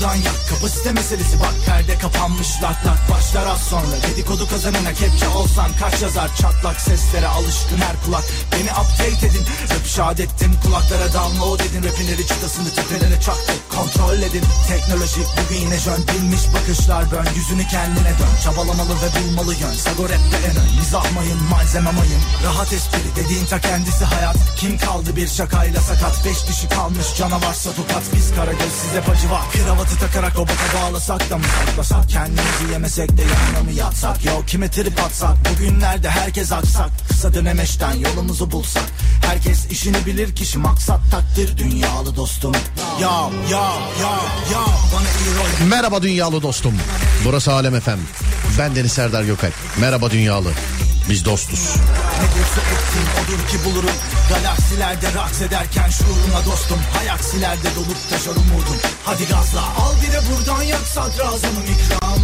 buradan yak kapasite meselesi. Bak perde kapanmış lak lak başlar az sonra. Dedikodu kazanına kepçe olsan kaç yazar? Çatlak seslere alışkın her kulak. Beni update edin. Rap şahit ettim kulaklara download edin rapinleri çıtasını tepelere çaktı kontrol edin. Teknoloji bugün jön bilmiş bakışlar bön. Yüzünü kendine dön. Çabalamalı ve bulmalı yön. Sago rapte en ön. Mizah mayın malzeme mayın. Rahat espri dediğin ta kendisi hayat. Kim kaldı bir şakayla sakat? Beş kişi kalmış canavarsa tokat biz karagöz size pacı var. Kravatı takarak robota bağlasak da mı saklasak kendimizi yemesek de yanına mı yatsak yo kime trip atsak bugünlerde herkes aksak kısa dönemeçten yolumuzu bulsak herkes işini bilir kişi maksat takdir dünyalı dostum ya ya ya ya bana iyi rol Merhaba dünyalı dostum. Burası Alem Efem. Ben Deniz Serdar Gökalp. Merhaba dünyalı. Biz dostuz. Ettiğim odur ki bulurum. Galaksilerde raks ederken şuuruna dostum. Hayaksilerde dolup taşar umudum. Hadi gazla. Al bir de buradan yak sadrazamım ikram.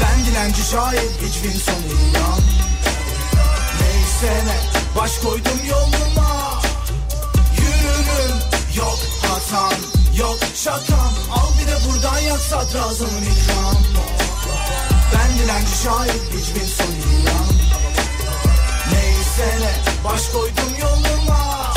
Ben dilenci şair hiç fin sonu ilan Neyse ne baş koydum yoluma. Yürürüm yok hatam yok şakam. Al bir de buradan yak sadrazamım ikram Ben dilenci şair hiç fin sonu ilan Neyse ne baş koydum yoluma.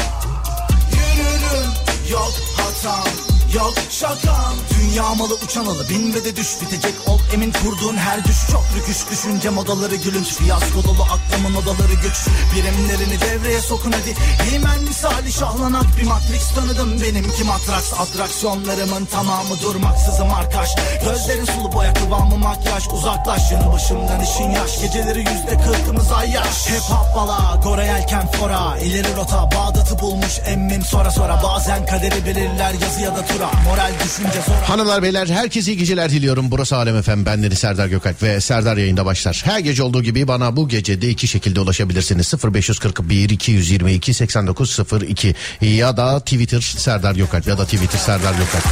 Yürürüm yok hatam yok şakam Dünya malı uçan alı bin ve de düş bitecek. Ol Emin kurduğun her düş. Çok rüküş Düşünce modaları gülünç. Fiyasko dolu aklımın odaları güç Birimlerini devreye sokun hadi. Heymen misali şahlanak bir matrix tanıdım Benimki matraks atraksiyonlarımın tamamı durmaksızım arkaş Gözlerin sulu boya kıvamı makyaj. Uzaklaş yanı başımdan işin yaş. Geceleri yüzde kırkımız ay yaş. Hep hop bala Gora yelken fora. İleri rota Bağdat'ı bulmuş emmim. Sonra sonra Bazen kaderi belirler yazı ya da tura. Moral düşünce zor Hanımlar beyler herkese iyi geceler diliyorum. Burası Alem Efem. Ben Serdar Gökalp ve Serdar yayında başlar. Her gece olduğu gibi bana bu gece de iki şekilde ulaşabilirsiniz. 0541 222 8902 ya da Twitter Serdar Gökalp ya da Twitter Serdar Gökalp.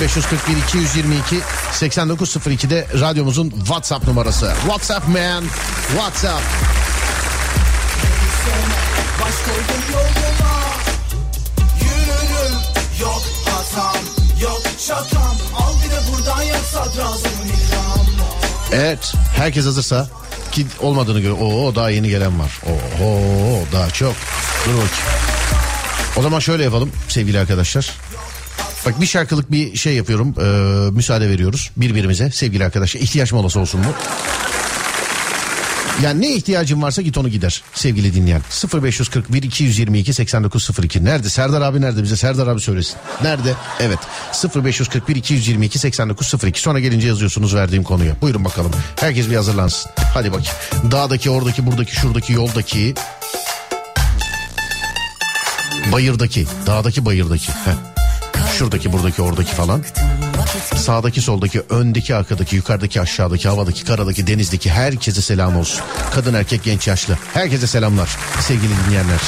0541 222 8902'de radyomuzun WhatsApp numarası. WhatsApp man. WhatsApp. Baş koydum Yürürüm yok Evet herkes hazırsa ki olmadığını göre o daha yeni gelen var. Oho daha çok. Dur bakayım. O zaman şöyle yapalım sevgili arkadaşlar. Bak bir şarkılık bir şey yapıyorum. Ee, müsaade veriyoruz birbirimize sevgili arkadaşlar. İhtiyaç molası olsun bu. Yani ne ihtiyacın varsa git onu gider sevgili dinleyen. 0541 222 8902 nerede? Serdar abi nerede bize? Serdar abi söylesin. Nerede? Evet. 0541 222 8902 sonra gelince yazıyorsunuz verdiğim konuya. Buyurun bakalım. Herkes bir hazırlansın. Hadi bakayım. Dağdaki, oradaki, buradaki, şuradaki, yoldaki. Bayırdaki, dağdaki, bayırdaki. Heh. Şuradaki, buradaki, oradaki falan. Sağdaki, soldaki, öndeki, arkadaki, yukarıdaki, aşağıdaki, havadaki, karadaki, denizdeki herkese selam olsun. Kadın, erkek, genç, yaşlı. Herkese selamlar sevgili dinleyenler.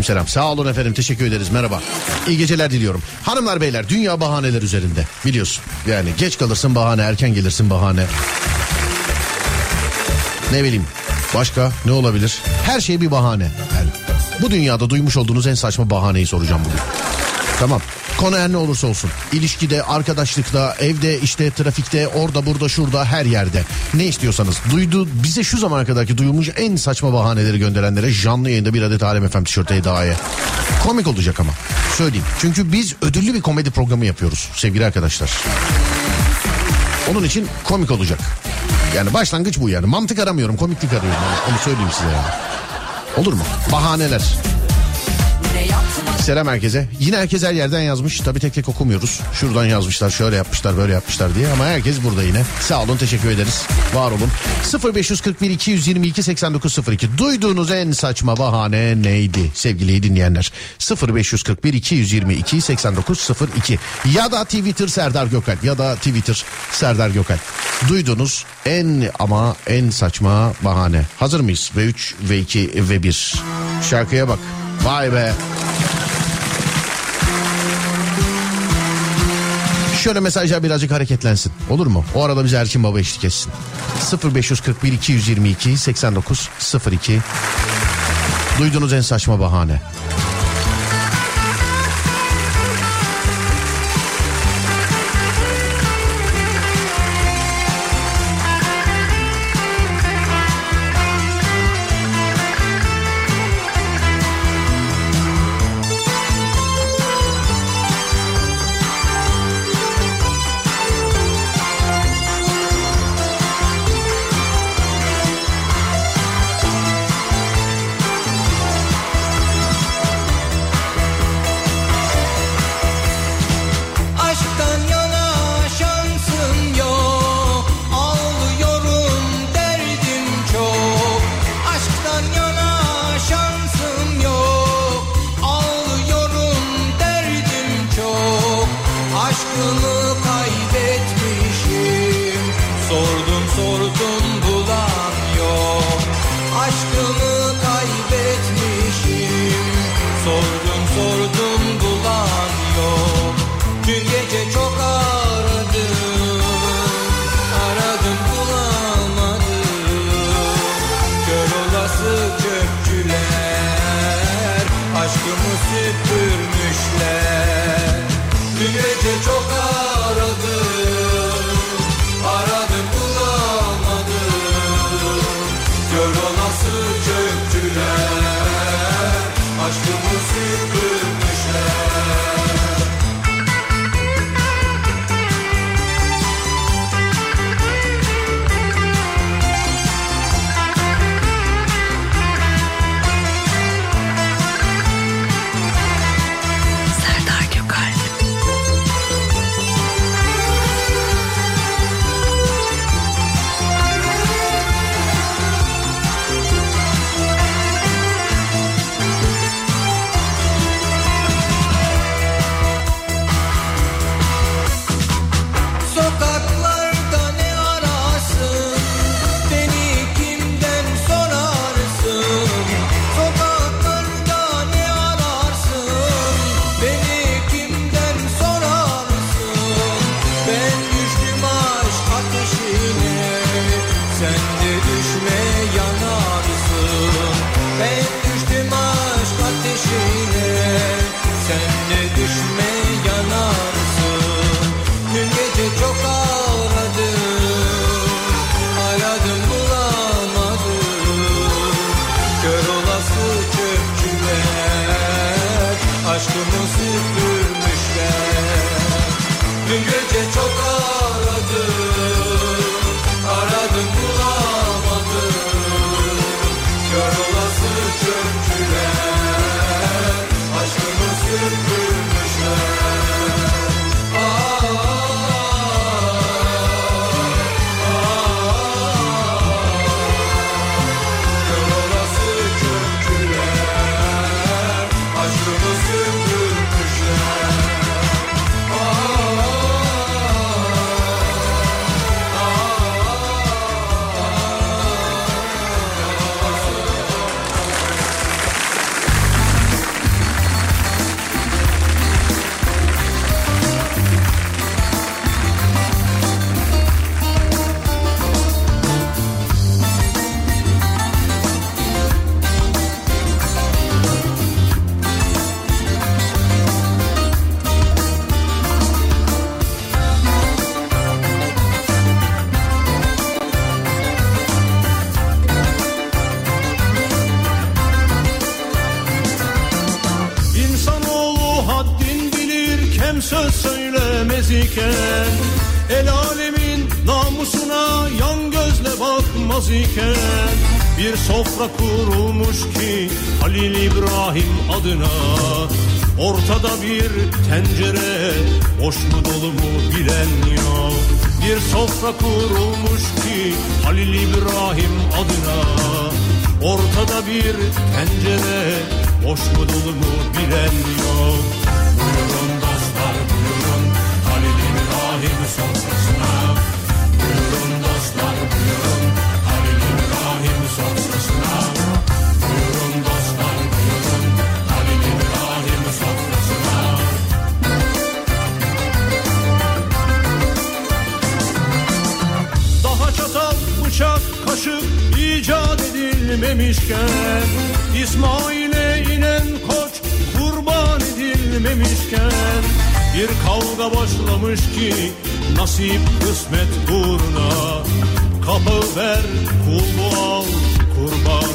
Aleykümselam. Sağ olun efendim. Teşekkür ederiz. Merhaba. İyi geceler diliyorum. Hanımlar beyler dünya bahaneler üzerinde. Biliyorsun. Yani geç kalırsın bahane, erken gelirsin bahane. Ne bileyim. Başka ne olabilir? Her şey bir bahane. Yani bu dünyada duymuş olduğunuz en saçma bahaneyi soracağım bugün. Tamam. Konu her ne olursa olsun. İlişkide, arkadaşlıkta, evde, işte trafikte, orada, burada, şurada, her yerde. Ne istiyorsanız. Duydu, bize şu zamana kadarki duyulmuş en saçma bahaneleri gönderenlere canlı yayında bir adet Alem FM tişörtü hediye. Komik olacak ama. Söyleyeyim. Çünkü biz ödüllü bir komedi programı yapıyoruz sevgili arkadaşlar. Onun için komik olacak. Yani başlangıç bu yani. Mantık aramıyorum, komiklik arıyorum. Onu söyleyeyim size yani. Olur mu? Bahaneler. Selam herkese. Yine herkes her yerden yazmış. Tabii tek tek okumuyoruz. Şuradan yazmışlar, şöyle yapmışlar, böyle yapmışlar diye. Ama herkes burada yine. Sağ olun, teşekkür ederiz. Var olun. 0541 222 8902. Duyduğunuz en saçma bahane neydi sevgili dinleyenler? 0541 222 8902. Ya da Twitter Serdar Gökalp ya da Twitter Serdar Gökalp. Duyduğunuz en ama en saçma bahane. Hazır mıyız? V3, V2, V1. Şarkıya bak. Vay be. Şöyle mesajlar birazcık hareketlensin. Olur mu? O arada bize Erkin Baba eşlik etsin. 0541 222 89 02 Duyduğunuz en saçma bahane.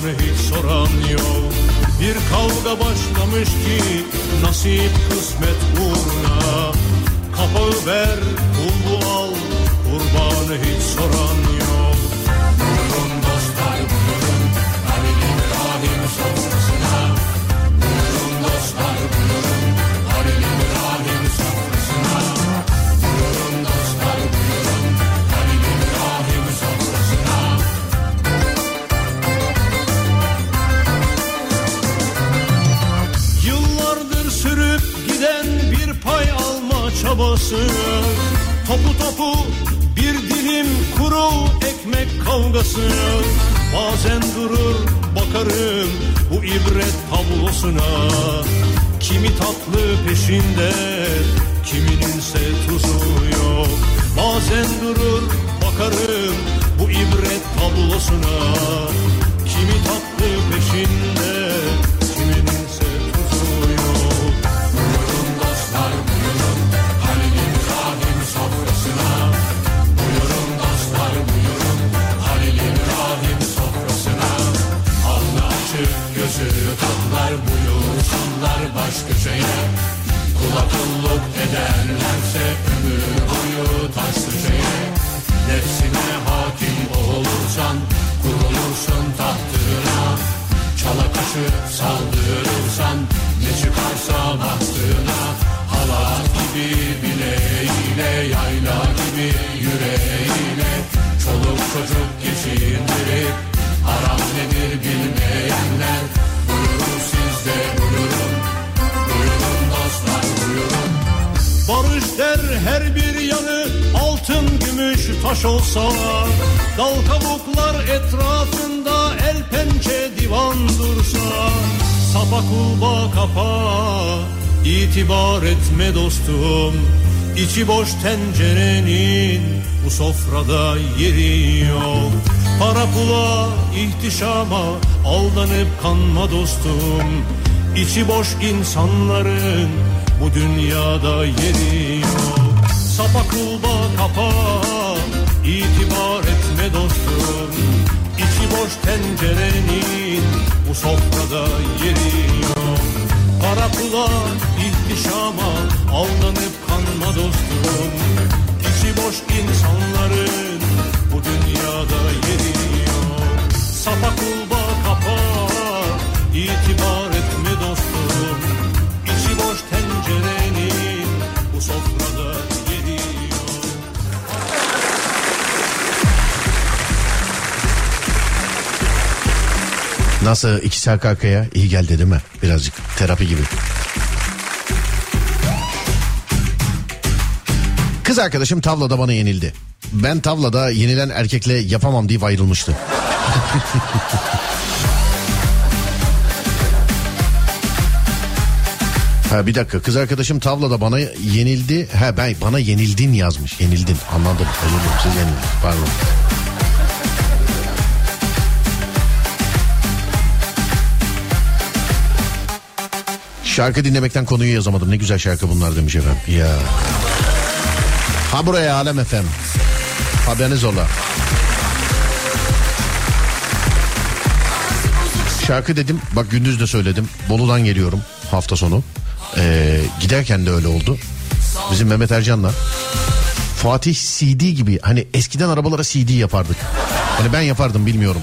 Kurbanı hiç soran yok. Bir kavga başlamış ki nasip kısmet uğruna. Kapı ver, kul al, kurbanı hiç soran yok. Buyurun dostlar buyurun. Halil İbrahim sofrasına çabası Topu topu bir dilim kuru ekmek kavgası. Bazen durur bakarım bu ibret tablosuna. Kimi tatlı peşinde kimininse tuzu yok. Bazen durur bakarım bu ibret tablosuna. Kimi tatlı peşinde Allah'ı kulluk edenlerse taş olsa Dal kabuklar etrafında el pençe divan dursa Sapa kulba kapa itibar etme dostum İçi boş tencerenin bu sofrada yeri yok. Para pula ihtişama aldanıp kanma dostum İçi boş insanların bu dünyada yeri yok. Sapa kulba kapa itibar etme dostum. İçi boş tencerenin bu sofrada yeri yok. Para pula ihtişama aldanıp kanma dostum. İçi boş insanların bu dünyada yeri yok. Sapa kulba kapa itibar Nasıl ikisi arka arkaya iyi geldi değil mi? Birazcık terapi gibi. Kız arkadaşım tavlada bana yenildi. Ben tavlada yenilen erkekle yapamam deyip ayrılmıştı. Ha bir dakika kız arkadaşım tavlada bana yenildi. Ha ben bana yenildin yazmış. Yenildin anladım. Özür dilerim siz yenildiniz pardon. Şarkı dinlemekten konuyu yazamadım. Ne güzel şarkı bunlar demiş efendim. Ya. Ha buraya Alem efem. Haberiniz ola. Şarkı dedim. Bak gündüz de söyledim. Bolu'dan geliyorum hafta sonu. Ee, giderken de öyle oldu. Bizim Mehmet Ercan'la. Fatih CD gibi hani eskiden arabalara CD yapardık. Hani ben yapardım bilmiyorum.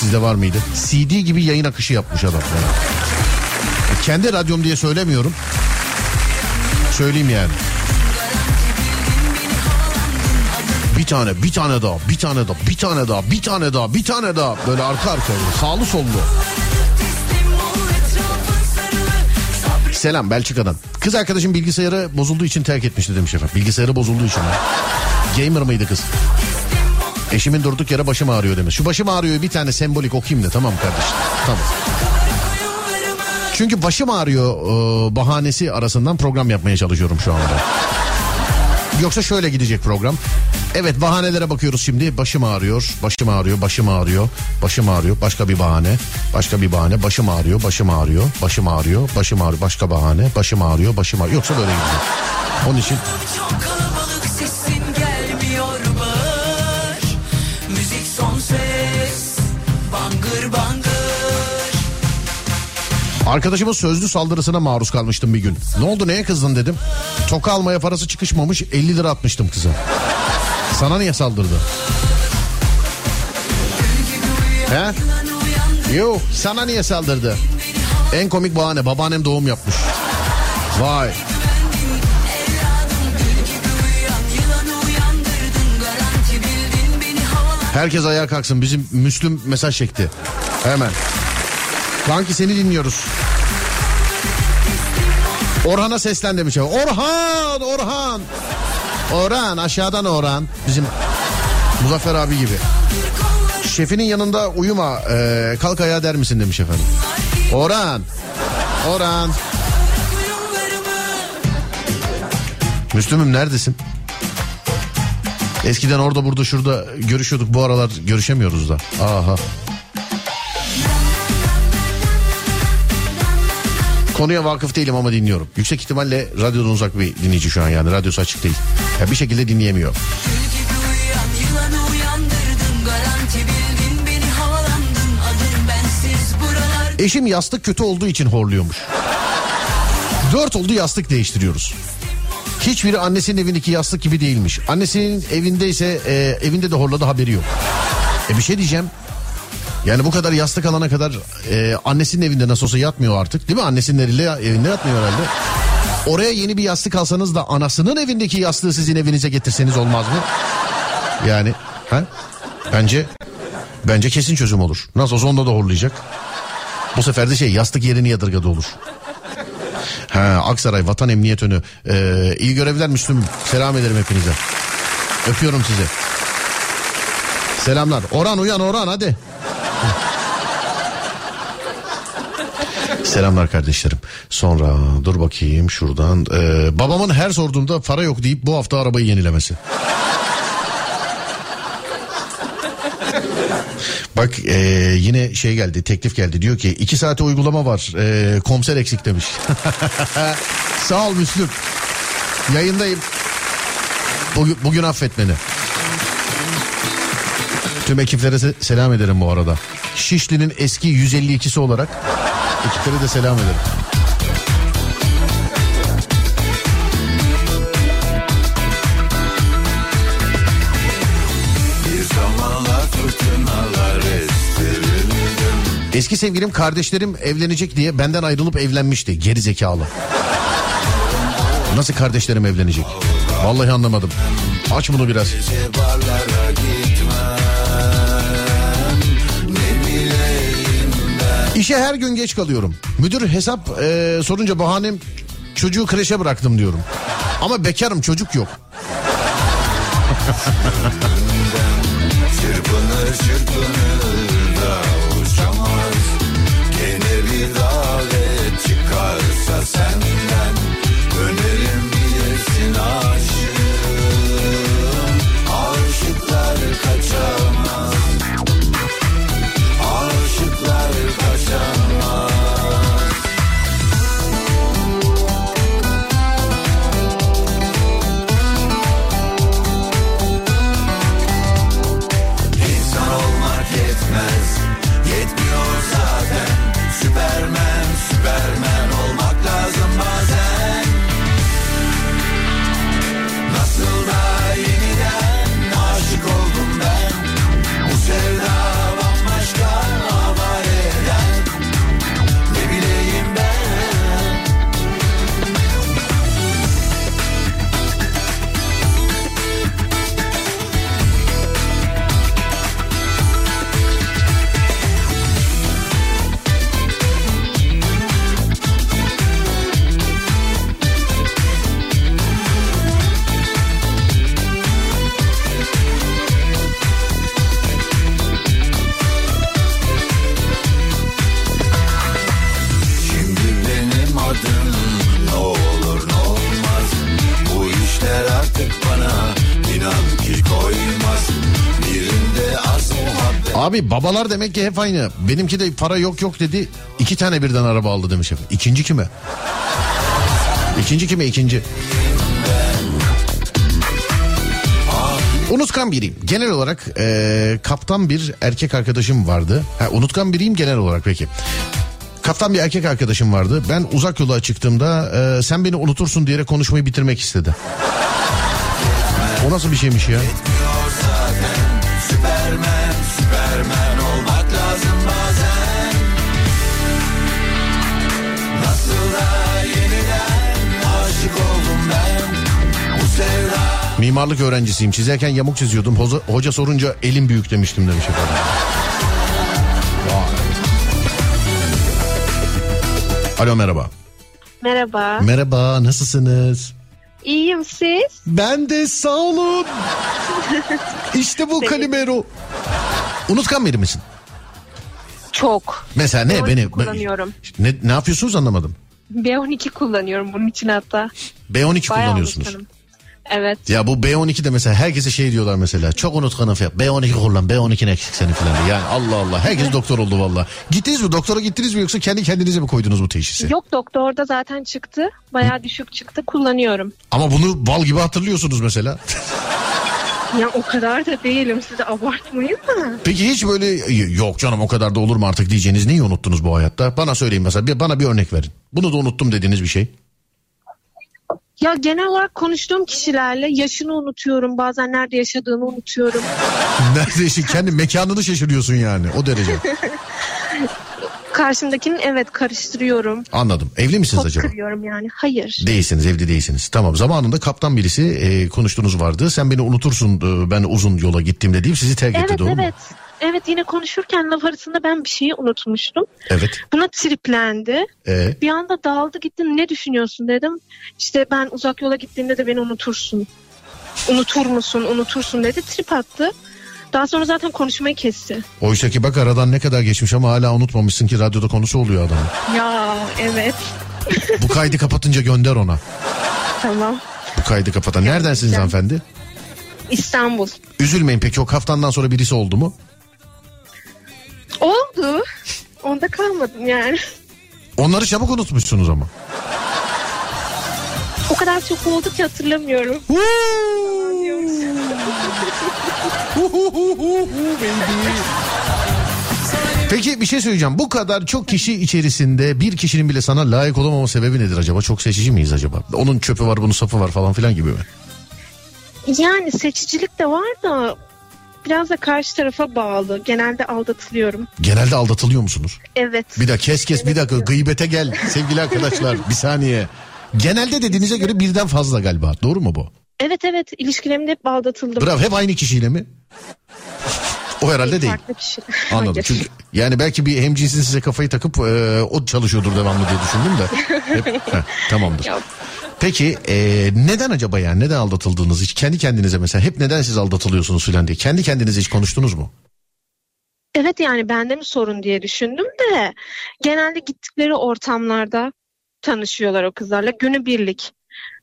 Sizde var mıydı? CD gibi yayın akışı yapmış adam. Yani. Kendi radyom diye söylemiyorum. Söyleyeyim yani. Bir tane, bir tane daha, bir tane daha, bir tane daha, bir tane daha, bir tane daha. Böyle arka arkaya, sağlı sollu. Selam Belçika'dan. Kız arkadaşım bilgisayarı bozulduğu için terk etmişti demiş efendim. Bilgisayarı bozulduğu için. Gamer mıydı kız? Eşimin durduk yere başım ağrıyor demiş. Şu başım ağrıyor bir tane sembolik okuyayım da tamam kardeşim. Tamam. Çünkü başım ağrıyor e, bahanesi arasından program yapmaya çalışıyorum şu anda. Yoksa şöyle gidecek program. Evet bahanelere bakıyoruz şimdi. Başım ağrıyor, başım ağrıyor, başım ağrıyor, başım ağrıyor. Başka bir bahane, başka bir bahane. Başım ağrıyor, başım ağrıyor, başım ağrıyor, başım ağrıyor. Başka bahane, başım ağrıyor, başım ağrıyor. Yoksa böyle gidecek. Onun için Arkadaşımın sözlü saldırısına maruz kalmıştım bir gün. Ne oldu neye kızdın dedim. Toka almaya parası çıkışmamış 50 lira atmıştım kıza. Sana niye saldırdı? He? Yok sana niye saldırdı? En komik bahane babaannem doğum yapmış. Vay. Herkes ayağa kalksın. Bizim Müslüm mesaj çekti. Hemen. Kanki seni dinliyoruz. Orhan'a seslen demiş. Orhan, Orhan. Orhan, aşağıdan Orhan. Bizim Muzaffer abi gibi. Şefinin yanında uyuma, e, kalk ayağa der misin demiş efendim. Orhan, Orhan. Müslüm'üm neredesin? Eskiden orada burada şurada görüşüyorduk bu aralar görüşemiyoruz da. Aha. Konuya vakıf değilim ama dinliyorum. Yüksek ihtimalle radyodan uzak bir dinleyici şu an yani. Radyosu açık değil. Ya bir şekilde dinleyemiyor. Eşim yastık kötü olduğu için horluyormuş. Dört oldu yastık değiştiriyoruz. Hiçbiri annesinin evindeki yastık gibi değilmiş. Annesinin evindeyse e, evinde de horladı haberi yok. E bir şey diyeceğim. Yani bu kadar yastık alana kadar e, annesinin evinde nasıl olsa yatmıyor artık değil mi? Annesinin evinde, evinde yatmıyor herhalde. Oraya yeni bir yastık alsanız da anasının evindeki yastığı sizin evinize getirseniz olmaz mı? Yani ha? Bence bence kesin çözüm olur. Nasıl olsa onda da horlayacak. Bu sefer de şey yastık yerini yadırgadı olur. Ha, Aksaray Vatan Emniyet Önü. Ee, iyi görevler Müslüm. Selam ederim hepinize. Öpüyorum sizi. Selamlar. Orhan uyan Orhan hadi. Selamlar kardeşlerim. Sonra dur bakayım şuradan. Ee, babamın her sorduğumda para yok deyip bu hafta arabayı yenilemesi. Bak e, yine şey geldi teklif geldi diyor ki iki saate uygulama var e, komiser eksik demiş. Sağ ol Müslüm. Yayındayım. Bugün, bugün affet beni. Tüm ekiplere se- selam ederim bu arada. Şişli'nin eski 152'si olarak ekiplere de selam ederim. Eski sevgilim kardeşlerim evlenecek diye benden ayrılıp evlenmişti. Geri zekalı. Nasıl kardeşlerim evlenecek? Vallahi anlamadım. Aç bunu biraz. İşe her gün geç kalıyorum. Müdür hesap e, sorunca bahanem çocuğu kreşe bıraktım diyorum. Ama bekarım çocuk yok. Çırpınır çırpınır da uçamaz Gene bir davet çıkarsa senden Dönerim bilirsin aşığım Aşıklar kaçamaz Abi babalar demek ki hep aynı. Benimki de para yok yok dedi. İki tane birden araba aldı demiş efendim. İkinci kime? İkinci kime ikinci? Unutkan biriyim. Genel olarak e, kaptan bir erkek arkadaşım vardı. Ha, unutkan biriyim genel olarak peki. Kaptan bir erkek arkadaşım vardı. Ben uzak yola çıktığımda e, sen beni unutursun diyerek konuşmayı bitirmek istedi. O nasıl bir şeymiş ya? Mimarlık öğrencisiyim. Çizerken yamuk çiziyordum. Hoca, hoca sorunca elim büyük demiştim demiş efendim. Alo merhaba. Merhaba. Merhaba nasılsınız? İyiyim siz? Ben de sağ olun. işte bu Kalimero. Unutkan biri misin? Çok. Mesela ne B12 beni kullanıyorum. ne ne yapıyorsunuz anlamadım. B12 kullanıyorum bunun için hatta. B12 Bayağı kullanıyorsunuz. unutkanım. Evet. Ya bu B12 de mesela herkese şey diyorlar mesela. Çok unutkanım falan. B12 kullan. B12 ne eksik senin falan. Yani Allah Allah. Herkes doktor oldu valla. Gittiniz mi? Doktora gittiniz mi yoksa kendi kendinize mi koydunuz bu teşhisi? Yok doktorda zaten çıktı. Bayağı düşük çıktı. Kullanıyorum. Ama bunu bal gibi hatırlıyorsunuz mesela. Ya o kadar da değilim. Siz de abartmayın da. Peki hiç böyle yok canım o kadar da olur mu artık diyeceğiniz neyi unuttunuz bu hayatta? Bana söyleyin mesela bir, bana bir örnek verin. Bunu da unuttum dediğiniz bir şey. Ya genel olarak konuştuğum kişilerle yaşını unutuyorum. Bazen nerede yaşadığını unutuyorum. Nerede işin kendi mekanını şaşırıyorsun yani o derece. Karşımdakinin evet karıştırıyorum. Anladım. Evli misiniz Pot acaba? kırıyorum yani. Hayır. Değilsiniz evli değilsiniz. Tamam zamanında kaptan birisi e, konuştuğunuz vardı. Sen beni unutursun e, ben uzun yola gittiğimde deyip sizi terk etti Evet doğru mu? evet. Evet yine konuşurken laf arasında ben bir şeyi unutmuştum. Evet. Buna triplendi. E, Bir anda dağıldı gitti ne düşünüyorsun dedim. İşte ben uzak yola gittiğimde de beni unutursun. Unutur musun unutursun dedi trip attı. Daha sonra zaten konuşmayı kesti. oysa ki bak aradan ne kadar geçmiş ama hala unutmamışsın ki radyoda konusu oluyor adamın. Ya evet Bu kaydı kapatınca gönder ona. tamam. Bu kaydı kapatan. Neredensiniz hanımefendi? İstanbul. Üzülmeyin peki o kaftandan sonra birisi oldu mu? Oldu. Onda kalmadım yani. Onları çabuk unutmuşsunuz ama. O kadar çok oldu ki hatırlamıyorum. Peki bir şey söyleyeceğim. Bu kadar çok kişi içerisinde bir kişinin bile sana layık olamama sebebi nedir acaba? Çok seçici miyiz acaba? Onun çöpü var, bunun safı var falan filan gibi mi? Yani seçicilik de var da biraz da karşı tarafa bağlı. Genelde aldatılıyorum. Genelde aldatılıyor musunuz? Evet. Bir dakika kes kes bir dakika gıybete gel sevgili arkadaşlar bir saniye. Genelde dediğinize göre birden fazla galiba. Doğru mu bu? Evet evet ilişkilerimde hep aldatıldım. Bravo hep aynı kişiyle mi? O herhalde değil. Farklı kişi. Anladım. Hayır. Çünkü yani belki bir hemcinsin size kafayı takıp e, o çalışıyordur devamlı diye düşündüm de. Hep, heh, tamamdır. Yok. Peki e, neden acaba yani neden aldatıldığınız hiç kendi kendinize mesela hep neden siz aldatılıyorsunuz filan diye kendi kendinize hiç konuştunuz mu? Evet yani bende mi sorun diye düşündüm de genelde gittikleri ortamlarda tanışıyorlar o kızlarla günübirlik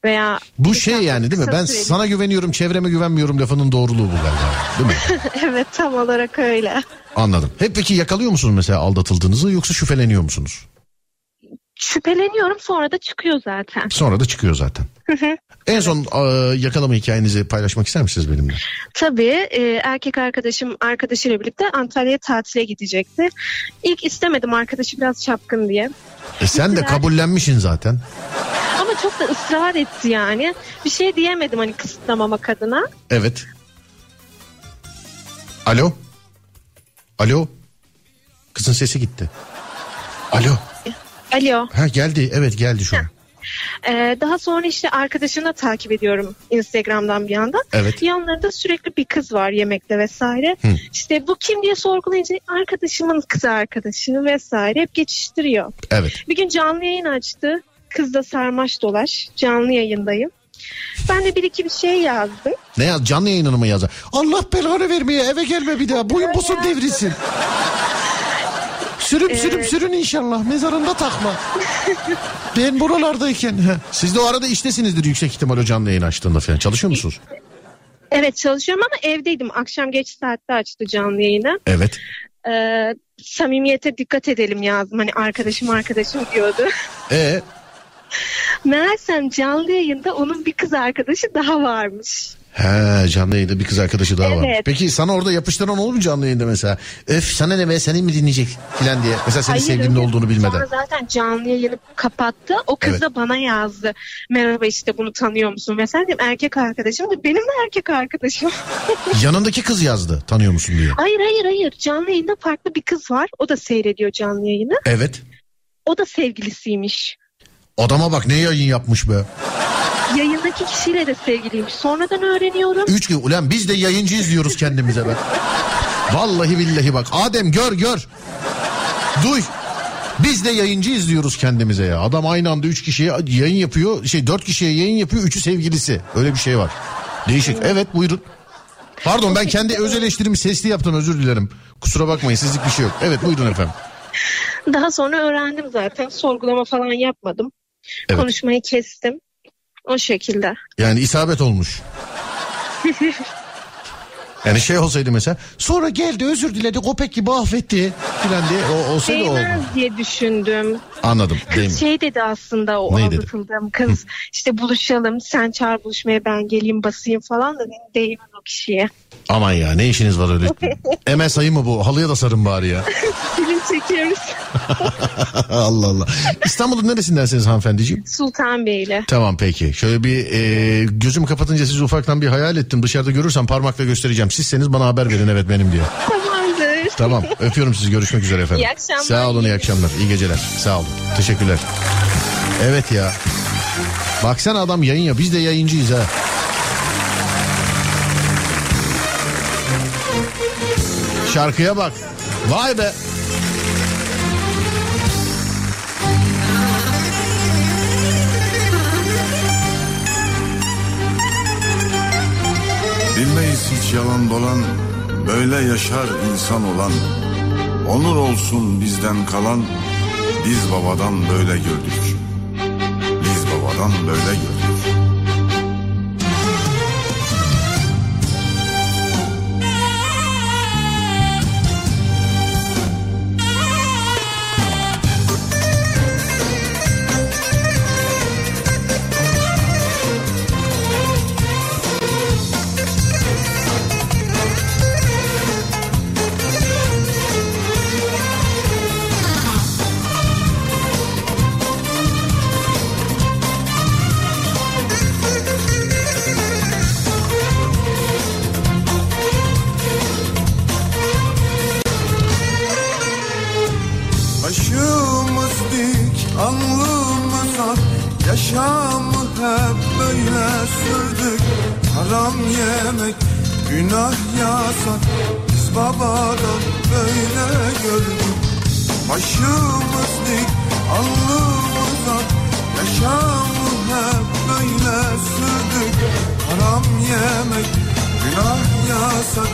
veya Bu şey yani değil mi? Ben süreli- sana güveniyorum çevreme güvenmiyorum lafının doğruluğu bu galiba. Değil mi? evet tam olarak öyle. Anladım. Hep peki yakalıyor musunuz mesela aldatıldığınızı yoksa şüpheleniyor musunuz? Şüpheleniyorum sonra da çıkıyor zaten. Sonra da çıkıyor zaten. en son e, yakalama hikayenizi paylaşmak ister misiniz benimle? Tabii e, erkek arkadaşım arkadaşıyla birlikte Antalya'ya tatile gidecekti. İlk istemedim arkadaşı biraz çapkın diye. E sen de kabullenmişsin zaten. Ama çok da ısrar etti yani. Bir şey diyemedim hani kısıtlamamak adına. Evet. Alo? Alo? Kızın sesi gitti. Alo? Alo. Ha geldi. Evet geldi şu an. Ee, daha sonra işte arkadaşını takip ediyorum Instagram'dan bir yandan. Evet. Yanlarında sürekli bir kız var yemekte vesaire. Hı. İşte bu kim diye sorgulayınca arkadaşımın kız arkadaşı vesaire hep geçiştiriyor. Evet. Bir gün canlı yayın açtı. Kız da sarmaş dolaş. Canlı yayındayım. Ben de bir iki bir şey yazdım. Ne yaz? Canlı yayınını mı yazar? Allah belanı vermeye eve gelme bir daha. Boyun posun devrilsin. Sürüm sürüm sürün inşallah. Mezarında takma. ben buralardayken. Siz de o arada iştesinizdir yüksek ihtimal o canlı yayın açtığında falan. Çalışıyor musunuz? Evet çalışıyorum ama evdeydim. Akşam geç saatte açtı canlı yayını. Evet. Ee, samimiyete dikkat edelim yazdım. Hani arkadaşım arkadaşım diyordu. E Meğersem canlı yayında onun bir kız arkadaşı daha varmış. He canlı yayında bir kız arkadaşı daha var. Evet. Peki sana orada yapıştıran olur mu canlı yayında mesela? Öf sana ne be seni mi dinleyecek filan diye. Mesela senin hayır. olduğunu bilmeden. Sonra zaten canlı yayını kapattı. O kız Evet. da bana yazdı. Merhaba işte bunu tanıyor musun? Mesela dedim erkek arkadaşım da benim de erkek arkadaşım. Yanındaki kız yazdı tanıyor musun diye. hayır hayır hayır. Canlı yayında farklı bir kız var. O da seyrediyor canlı yayını. Evet. O da sevgilisiymiş. Adama bak ne yayın yapmış be. Yayındaki kişiyle de sevgiliymiş. Sonradan öğreniyorum. Üç gün ulan biz de yayıncıyız diyoruz kendimize be. Vallahi billahi bak Adem gör gör. Duy. Biz de yayıncı izliyoruz kendimize ya. Adam aynı anda üç kişiye yayın yapıyor. Şey dört kişiye yayın yapıyor. Üçü sevgilisi. Öyle bir şey var. Değişik. Evet buyurun. Pardon ben kendi öz eleştirimi sesli yaptım özür dilerim. Kusura bakmayın sizlik bir şey yok. Evet buyurun efendim. Daha sonra öğrendim zaten. Sorgulama falan yapmadım. Evet. Konuşmayı kestim. O şekilde. Yani isabet olmuş. Yani şey olsaydı mesela sonra geldi özür diledi köpek gibi affetti filan diye o, olsaydı o. Değmez diye düşündüm. Anladım değil mi? Şey dedi aslında o Ne dedi? aldatıldığım kız. işte buluşalım sen çağır buluşmaya ben geleyim basayım falan da benim değmez o kişiye. Aman ya ne işiniz var öyle? Emel sayı mı bu? Halıya da sarın bari ya. Film çekiyoruz Allah Allah. İstanbul'un neresindensiniz hanımefendiciğim? Sultanbeyli. Tamam peki. Şöyle bir e, gözümü kapatınca sizi ufaktan bir hayal ettim. Dışarıda görürsem parmakla göstereceğim. Sizseniz bana haber verin evet benim diye. Tamamdır. Tamam öpüyorum sizi görüşmek üzere efendim. İyi akşamlar. Sağ olun iyi akşamlar iyi geceler sağ olun teşekkürler. Evet ya. Baksana adam yayın ya biz de yayıncıyız ha. Şarkıya bak. Vay be. Bilmeyiz hiç yalan dolan Böyle yaşar insan olan Onur olsun bizden kalan Biz babadan böyle gördük. Biz babadan böyle gördük günah yasak. Biz babadan böyle gördük. Başımız dik, alnımız ak. Yaşamı hep böyle sürdük. Haram yemek, günah yasak.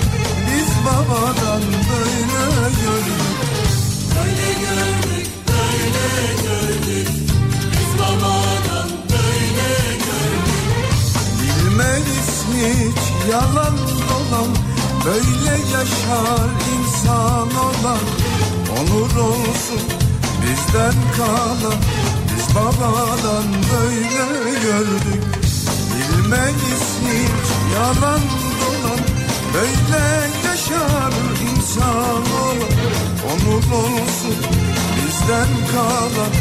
Biz babadan böyle gördük. Bilmeyiz hiç yalan dolan Böyle yaşar insan olan. Onur olsun bizden kalan Biz babadan böyle gördük. Bilmeyiz hiç yalan dolan Böyle yaşar insan olan. Onur olsun bizden kalan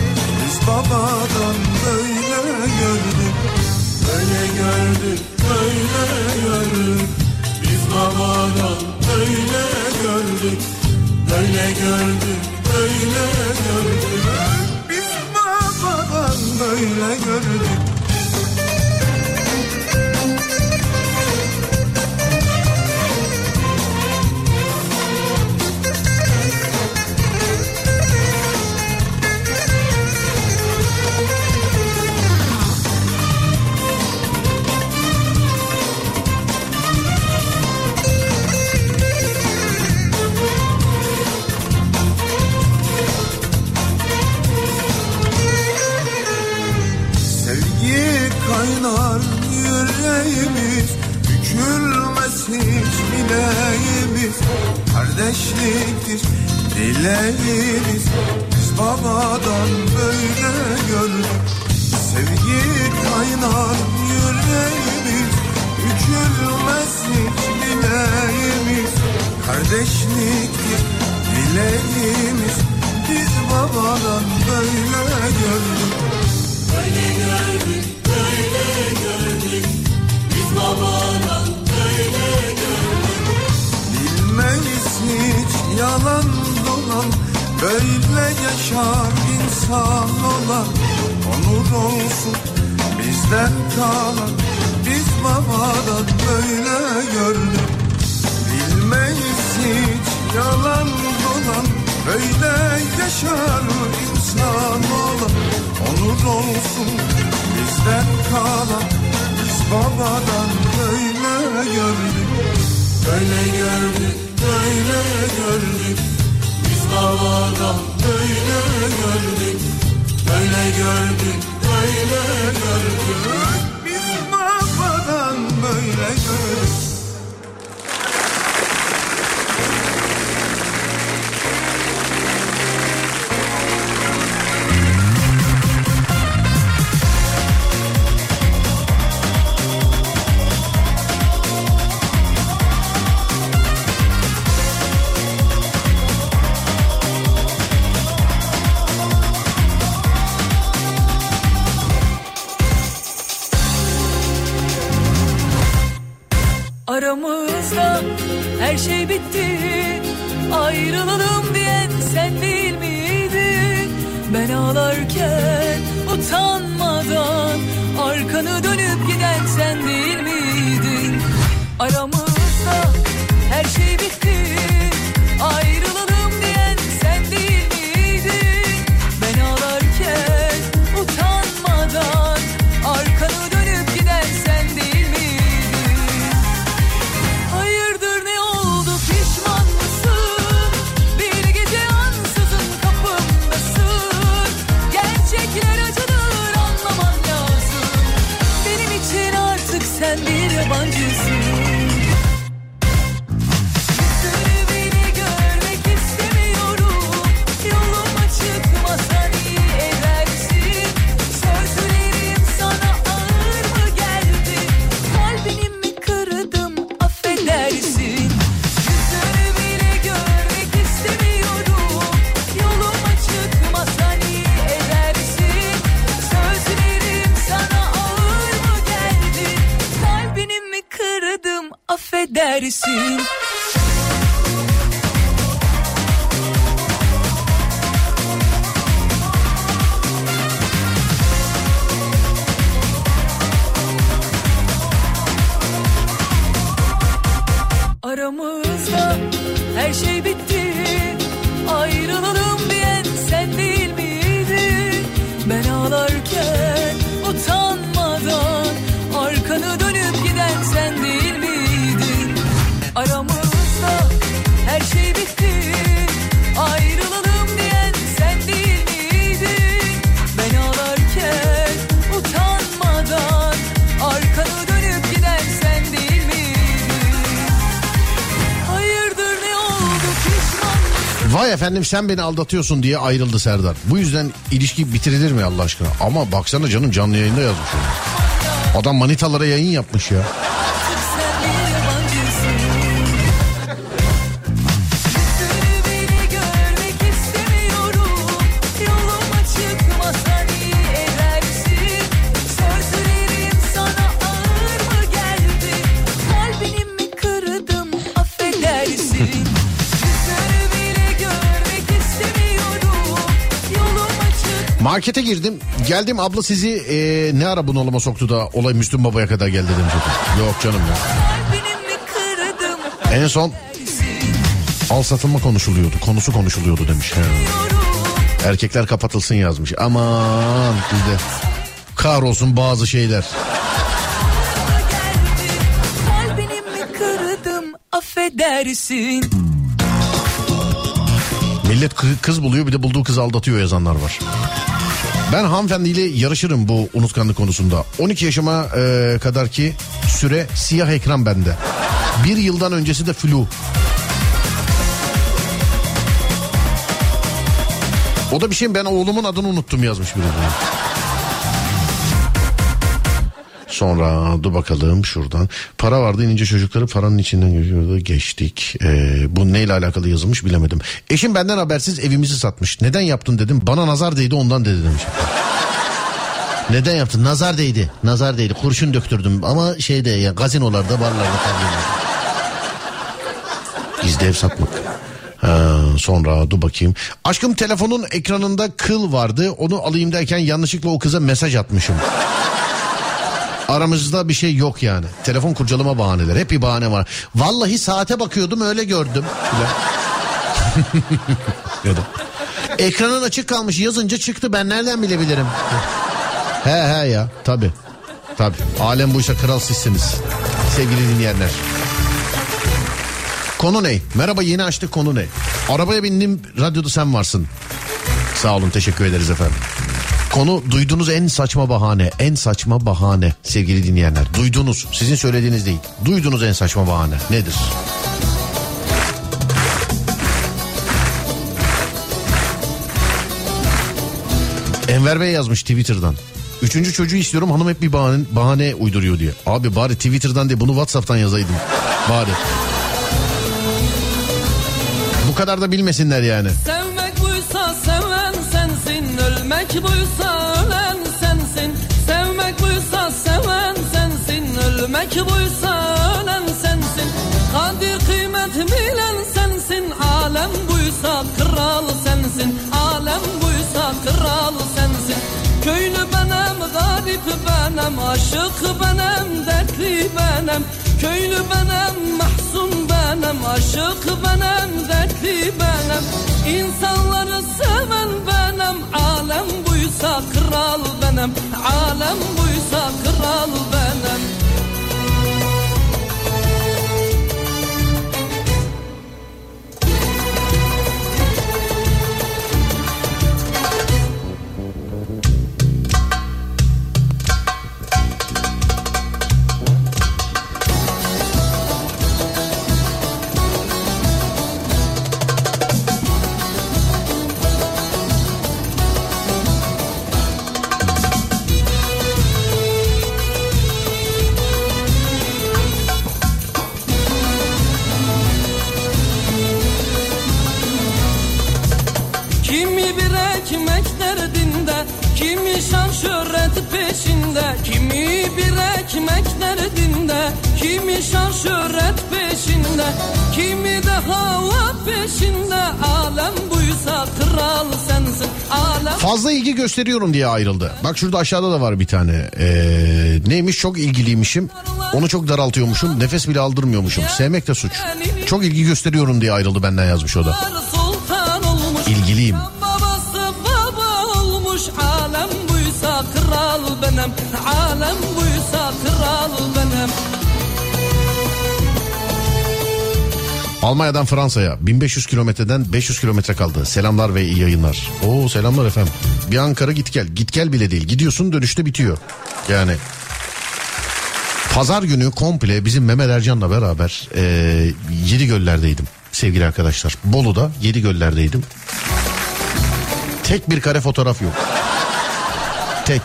Biz babadan böyle gördük Böyle gördük, böyle gördük. Biz babadan böyle gördük. Böyle gördük, böyle gördük. Biz babadan böyle gördük yüreğimiz Bükülmez bileğimiz. Kardeşliktir dileğimiz. Biz babadan böyle gördük. Sevgi kaynar yüreğimiz. Bükülmez hiç bileğimiz. Kardeşliktir dileğimiz. Biz babadan böyle gördük Bilmeyiz hiç yalan dolan Böyle yaşar insan olan. Onur olsun bizden kalan Biz babadan böyle gördük. Bilmeyiz hiç yalan dolan Böyle yaşar insan olan. Onur olsun bizden kalan babadan böyle gördük Böyle gördük, böyle gördük. Biz babadan böyle gördük Böyle gördük, böyle gördük her şey bitti Ayrılalım diyen sen değil miydin? Ben ağlarken utanmadan Arkanı dönüp giden sen değil miydin? Aramızda her şey bitti yabancısın. Efendim sen beni aldatıyorsun diye ayrıldı Serdar. Bu yüzden ilişki bitirilir mi Allah aşkına? Ama baksana canım canlı yayında yazmış onu. Adam manitalara yayın yapmış ya. Markete girdim. Geldim abla sizi e, ne ara bunalıma soktu da olay Müslüm Baba'ya kadar geldi zaten. Yok canım ya. En son al satılma konuşuluyordu. Konusu konuşuluyordu demiş. He. Erkekler kapatılsın yazmış. Aman bizde kahrolsun bazı şeyler. Millet kı- kız buluyor bir de bulduğu kızı aldatıyor yazanlar var. Ben hanımefendiyle yarışırım bu unutkanlık konusunda. 12 yaşıma e, kadar ki süre siyah ekran bende. Bir yıldan öncesi de flu. O da bir şey ben oğlumun adını unuttum yazmış biri. Sonra dur bakalım şuradan. Para vardı inince çocukları paranın içinden geçiyordu. Geçtik. Ee, bu neyle alakalı yazılmış bilemedim. Eşim benden habersiz evimizi satmış. Neden yaptın dedim. Bana nazar değdi ondan dedi demiş. Neden yaptın? Nazar değdi. Nazar değdi. Kurşun döktürdüm ama şeyde ya gazinolarda barlarda falan. Gizli ev satmak. Ha, sonra dur bakayım. Aşkım telefonun ekranında kıl vardı. Onu alayım derken yanlışlıkla o kıza mesaj atmışım. Aramızda bir şey yok yani. Telefon kurcalama bahaneleri. Hep bir bahane var. Vallahi saate bakıyordum öyle gördüm. Ya. Ekranın açık kalmış yazınca çıktı ben nereden bilebilirim? he he ya tabi. Tabi. Alem buysa kral sizsiniz. Sevgili dinleyenler. Konu ne? Merhaba yeni açtık konu ne? Arabaya bindim radyoda sen varsın. Sağ olun teşekkür ederiz efendim. Konu duyduğunuz en saçma bahane. En saçma bahane sevgili dinleyenler. Duydunuz. Sizin söylediğiniz değil. Duyduğunuz en saçma bahane. Nedir? Enver Bey yazmış Twitter'dan. Üçüncü çocuğu istiyorum hanım hep bir bahane, bahane uyduruyor diye. Abi bari Twitter'dan değil bunu Whatsapp'tan yazaydım. Bari. Bu kadar da bilmesinler yani. Sensin Ölmek buysa ölen sensin Sevmek buysa seven sensin. Ölmek buysa ölen sensin Kadir kıymet bilen sensin. Alem buysa kral sensin Alem buysa kral sensin. Köylü benim, garip benim Aşık benim, dertli benim Köylü benim, mahzun benim Aşık benim, dertli benim. İnsanları seven benim Alem buysa kral benim. Alem buysa kral benim Kimi şan şöhret peşinde Kimi bir ekmek derdinde Kimi şan şöhret peşinde Kimi de hava peşinde Alem buysa kral sensin Alem Fazla ilgi gösteriyorum diye ayrıldı. Bak şurada aşağıda da var bir tane. Ee, neymiş çok ilgiliymişim. Onu çok daraltıyormuşum. Nefes bile aldırmıyormuşum. Sevmek de suç. Çok ilgi gösteriyorum diye ayrıldı benden yazmış o da. İlgiliyim. Almanya'dan Fransa'ya 1500 kilometreden 500 kilometre kaldı. Selamlar ve iyi yayınlar. Oo selamlar efendim. Bir Ankara git gel. Git gel bile değil. Gidiyorsun dönüşte bitiyor. Yani Pazar günü komple bizim Mehmet Ercan'la beraber e, Yedi Göller'deydim sevgili arkadaşlar. Bolu'da Yedi Göller'deydim. Tek bir kare fotoğraf yok. Tek.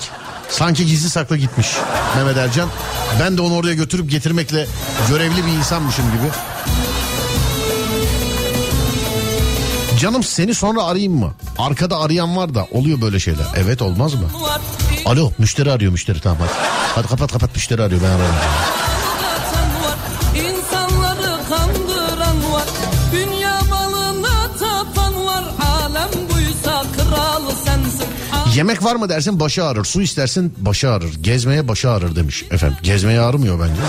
Sanki gizli saklı gitmiş Mehmet Ercan. Ben de onu oraya götürüp getirmekle görevli bir insanmışım gibi. Canım seni sonra arayayım mı? Arkada arayan var da oluyor böyle şeyler. Evet olmaz mı? Alo müşteri arıyor müşteri tamam hadi. Hadi kapat kapat müşteri arıyor ben ararım. Sensin. Yemek var mı dersin başı ağrır. Su istersin başı ağrır. Gezmeye başı ağrır demiş. Efendim gezmeye ağrımıyor bence.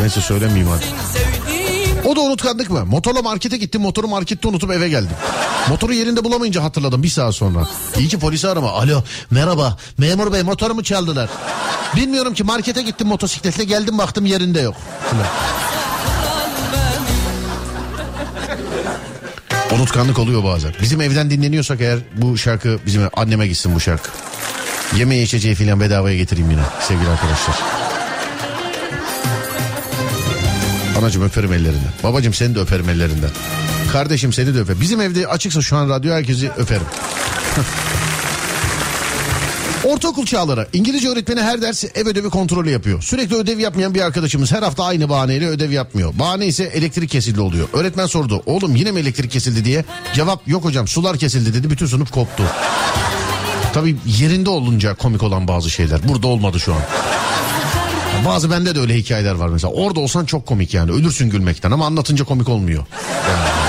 Neyse söylemeyeyim hadi. O da unutkanlık mı? Motorla markete gittim motoru markette unutup eve geldim. Motoru yerinde bulamayınca hatırladım bir saat sonra. İyi ki polisi arama. Alo merhaba memur bey motorumu çaldılar. Bilmiyorum ki markete gittim motosikletle geldim baktım yerinde yok. Filan. Unutkanlık oluyor bazen. Bizim evden dinleniyorsak eğer bu şarkı bizim anneme gitsin bu şarkı. Yemeği içeceği falan bedavaya getireyim yine sevgili arkadaşlar. Anacım öperim ellerinden. Babacım seni de öperim ellerinden. Kardeşim seni de öperim. Bizim evde açıksa şu an radyo herkesi öperim. Ortaokul çağları İngilizce öğretmeni her ders ev ödevi kontrolü yapıyor. Sürekli ödev yapmayan bir arkadaşımız her hafta aynı bahaneyle ödev yapmıyor. Bahane ise elektrik kesildi oluyor. Öğretmen sordu oğlum yine mi elektrik kesildi diye. Cevap yok hocam sular kesildi dedi bütün sınıf koptu. Tabii yerinde olunca komik olan bazı şeyler. Burada olmadı şu an. Bazı bende de öyle hikayeler var mesela. Orada olsan çok komik yani. Ölürsün gülmekten ama anlatınca komik olmuyor. Sana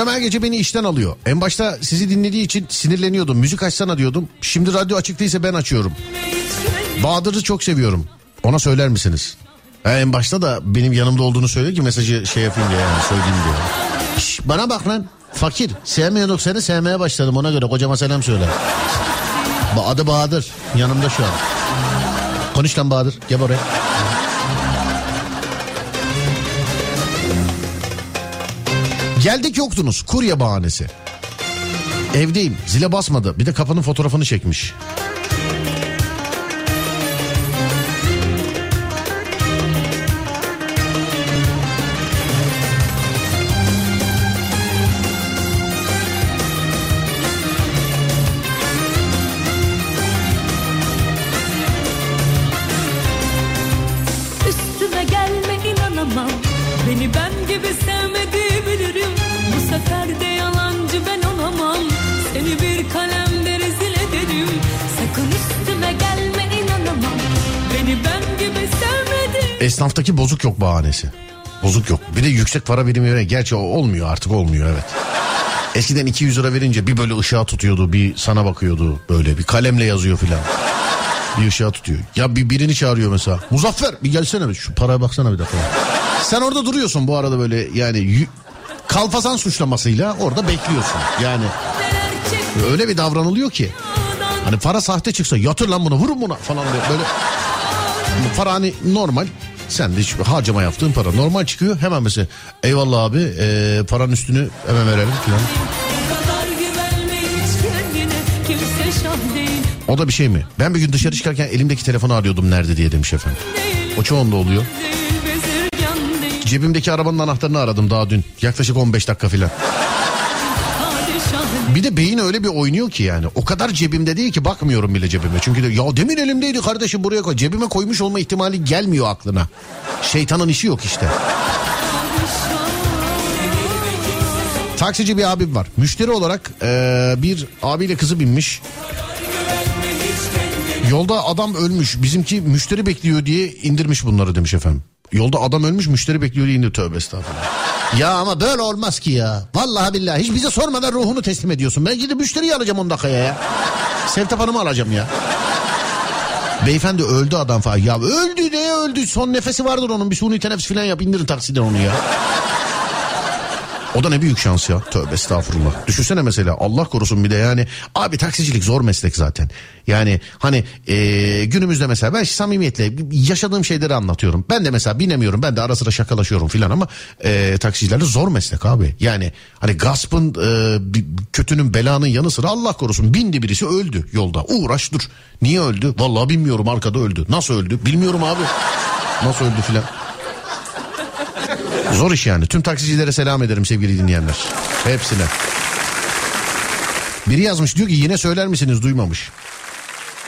Kocam her gece beni işten alıyor. En başta sizi dinlediği için sinirleniyordum. Müzik açsana diyordum. Şimdi radyo açık değilse ben açıyorum. Bahadır'ı çok seviyorum. Ona söyler misiniz? Ha, en başta da benim yanımda olduğunu söyle ki mesajı şey yapayım diye yani söyleyeyim diye. Şş, bana bak lan. Fakir. Sevmiyorduk seni sevmeye başladım ona göre. Kocama selam söyle. Adı Bahadır. Yanımda şu an. Konuş lan Bahadır. Gel oraya. Geldik yoktunuz. Kurye bahanesi. Evdeyim. Zile basmadı. Bir de kapının fotoğrafını çekmiş. Esnaftaki bozuk yok bahanesi. Bozuk yok. Bir de yüksek para birimi veren. Gerçi olmuyor artık olmuyor evet. Eskiden 200 lira verince bir böyle ışığa tutuyordu. Bir sana bakıyordu böyle. Bir kalemle yazıyor filan. Bir ışığa tutuyor. Ya bir birini çağırıyor mesela. Muzaffer bir gelsene bir şu paraya baksana bir dakika. Sen orada duruyorsun bu arada böyle yani kalfazan suçlamasıyla orada bekliyorsun. Yani öyle bir davranılıyor ki. Hani para sahte çıksa yatır lan bunu vurun buna falan diye böyle. Para hani normal sen de hiç harcama yaptığın para normal çıkıyor hemen mesela eyvallah abi e, paranın üstünü hemen verelim falan. O da bir şey mi? Ben bir gün dışarı çıkarken elimdeki telefonu arıyordum nerede diye demiş efendim. O çoğunda oluyor. Cebimdeki arabanın anahtarını aradım daha dün. Yaklaşık 15 dakika falan. Bir de beyin öyle bir oynuyor ki yani. O kadar cebimde değil ki bakmıyorum bile cebime. Çünkü de ya demin elimdeydi kardeşim buraya koy. Cebime koymuş olma ihtimali gelmiyor aklına. Şeytanın işi yok işte. Taksici bir abim var. Müşteri olarak eee, bir abiyle kızı binmiş. Yolda adam ölmüş. Bizimki müşteri bekliyor diye indirmiş bunları demiş efendim. Yolda adam ölmüş müşteri bekliyor diye indir. Tövbe estağfurullah. Ya ama böyle olmaz ki ya. Vallahi billahi hiç bize sormadan ruhunu teslim ediyorsun. Ben gidip müşteriyi alacağım 10 dakikaya ya. Sevtap Hanım'ı alacağım ya. Beyefendi öldü adam falan. Ya öldü ne öldü? Son nefesi vardır onun. Bir suni teneffüs falan yap indirin taksiden onu ya. O da ne büyük şans ya. Tövbe estağfurullah. Düşünsene mesela Allah korusun bir de yani. Abi taksicilik zor meslek zaten. Yani hani eee, günümüzde mesela ben samimiyetle yaşadığım şeyleri anlatıyorum. Ben de mesela binemiyorum. Ben de ara sıra şakalaşıyorum filan ama eee taksicilerle zor meslek abi. Yani hani gaspın bir- kötünün belanın yanı sıra Allah korusun bindi birisi öldü yolda. Uğraş dur. Niye öldü? Vallahi bilmiyorum arkada öldü. Nasıl öldü? Bilmiyorum abi. Nasıl öldü filan. Zor iş yani. Tüm taksicilere selam ederim sevgili dinleyenler. Hepsine. Biri yazmış diyor ki yine söyler misiniz duymamış.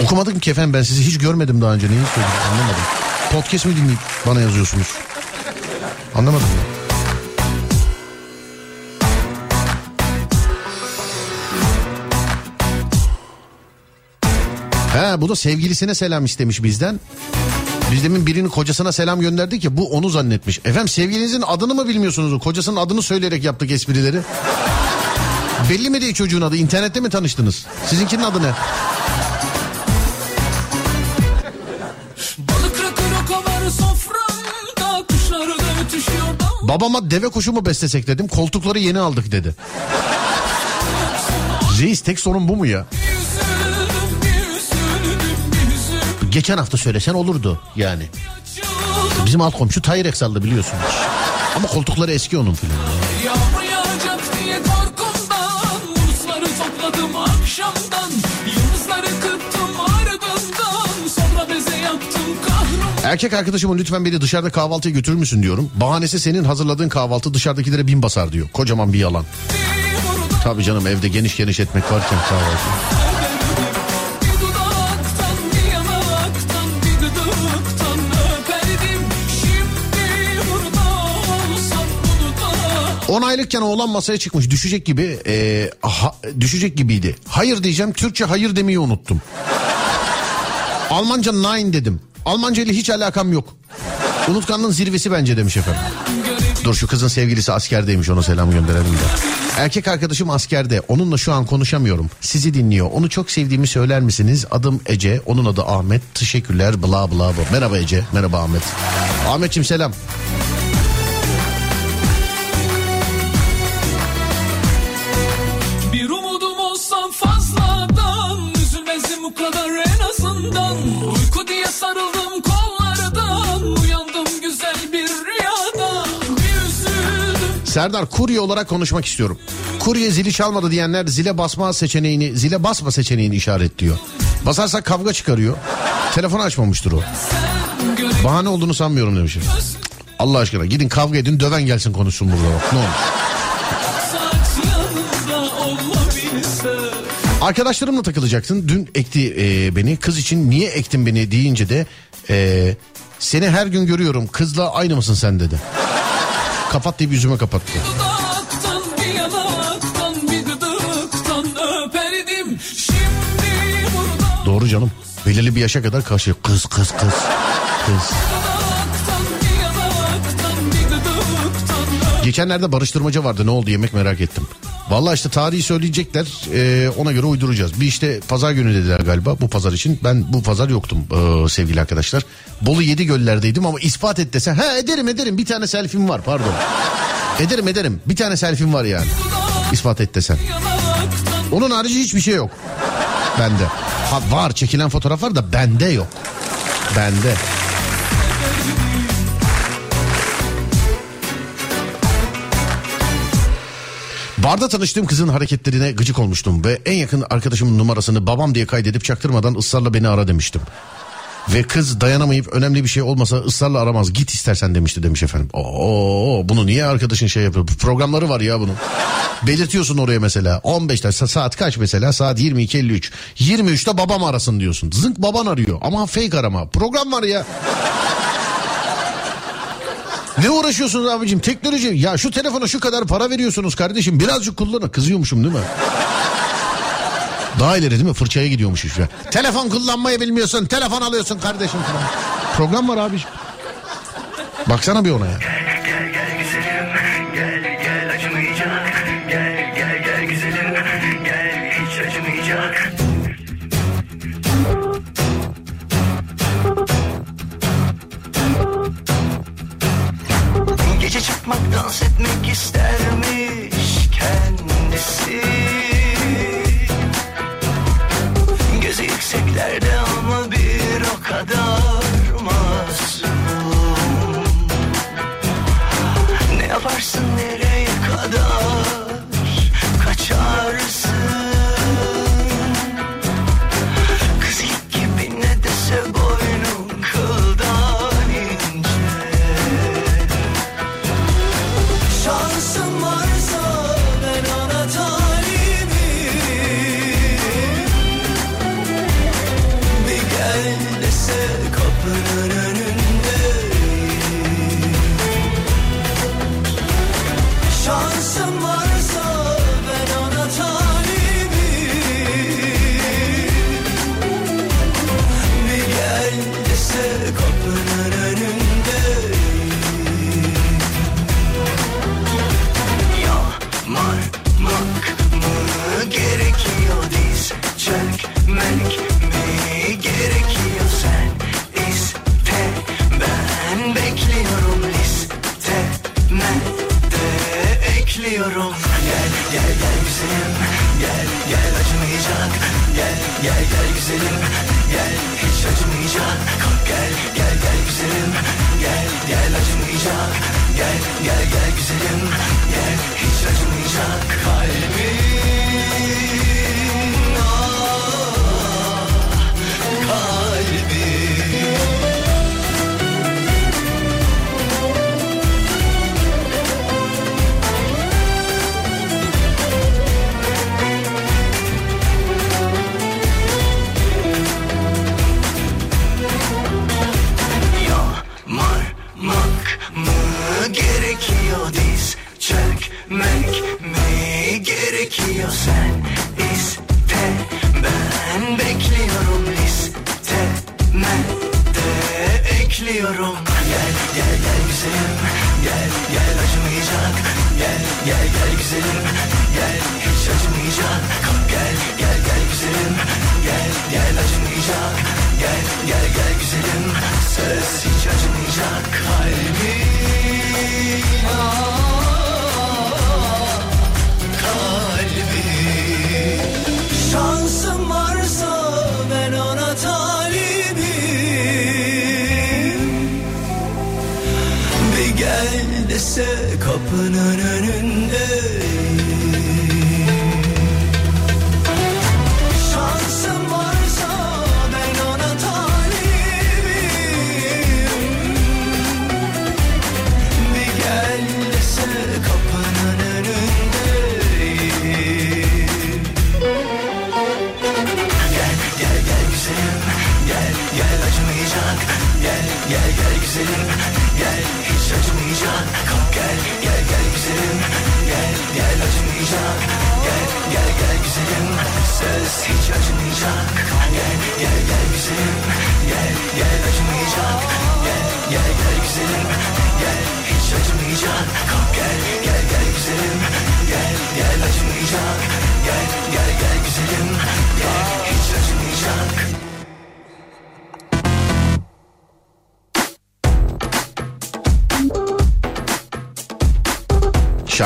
Okumadım ki efendim ben sizi hiç görmedim daha önce. Neyi söyledim anlamadım. Podcast mi dinleyip bana yazıyorsunuz? Anlamadım. He bu da sevgilisine selam istemiş bizden. Biz demin birinin kocasına selam gönderdik ya bu onu zannetmiş. Efendim sevgilinizin adını mı bilmiyorsunuz? Kocasının adını söyleyerek yaptık esprileri. Belli mi değil çocuğun adı? İnternette mi tanıştınız? Sizinkinin adı ne? Babama deve kuşu mu beslesek dedim. Koltukları yeni aldık dedi. Reis tek sorun bu mu ya? Geçen hafta söylesen olurdu yani. Bizim alt komşu Tayyip Eksal'dı biliyorsunuz. Ama koltukları eski onun filan. Erkek arkadaşıma lütfen beni dışarıda kahvaltıya götürür müsün diyorum. Bahanesi senin hazırladığın kahvaltı dışarıdakilere bin basar diyor. Kocaman bir yalan. Tabii canım evde geniş geniş ekmek varken kahvaltı. Aylıkken oğlan masaya çıkmış düşecek gibi e, ha- düşecek gibiydi. Hayır diyeceğim Türkçe hayır demeyi unuttum. Almanca nine dedim. Almanca ile hiç alakam yok. Unutkanlığın zirvesi bence demiş efendim. Dur şu kızın sevgilisi askerdeymiş ona selam gönderelim de. Erkek arkadaşım askerde. Onunla şu an konuşamıyorum. Sizi dinliyor. Onu çok sevdiğimi söyler misiniz? Adım Ece. Onun adı Ahmet. Teşekkürler. Bla bla bla. Merhaba Ece. Merhaba Ahmet. Ahmetçim selam. Serdar kurye olarak konuşmak istiyorum. Kurye zili çalmadı diyenler zile basma seçeneğini, zile basma seçeneğini işaretliyor. Basarsak kavga çıkarıyor. Telefonu açmamıştır o. Bahane olduğunu sanmıyorum demiş. Allah aşkına gidin kavga edin döven gelsin konuşsun burada bak ne olur. Arkadaşlarımla takılacaksın. Dün ekti e, beni. Kız için niye ektin beni deyince de e, seni her gün görüyorum. Kızla aynı mısın sen dedi. Kapat deyip yüzüme kapattı. Doğru canım. Belirli bir yaşa kadar karşı kız kız kız kız. Geçenlerde barıştırmaca vardı ne oldu yemek merak ettim. Vallahi işte tarihi söyleyecekler e, ona göre uyduracağız. Bir işte pazar günü dediler galiba bu pazar için. Ben bu pazar yoktum e, sevgili arkadaşlar. Bolu yedi göllerdeydim ama ispat et desen. Ha ederim ederim bir tane selfie'm var pardon. ederim ederim bir tane selfie'm var yani. İspat et desen. Onun harici hiçbir şey yok. Bende. Ha var çekilen fotoğraf var da bende yok. Bende. Barda tanıştığım kızın hareketlerine gıcık olmuştum ve en yakın arkadaşımın numarasını babam diye kaydedip çaktırmadan ısrarla beni ara demiştim. Ve kız dayanamayıp önemli bir şey olmasa ısrarla aramaz git istersen demişti demiş efendim. Oo bunu niye arkadaşın şey yapıyor? Programları var ya bunun. Belirtiyorsun oraya mesela 15'te sa- saat kaç mesela saat 22.53. 23'te babam arasın diyorsun. Zınk baban arıyor ama fake arama. Program var ya. Ne uğraşıyorsunuz abicim teknoloji ya şu telefona şu kadar para veriyorsunuz kardeşim birazcık kullanın kızıyormuşum değil mi? Daha ileri değil mi fırçaya gidiyormuş işte. Telefon kullanmayı bilmiyorsun telefon alıyorsun kardeşim falan. Program var abiciğim. Baksana bir ona ya.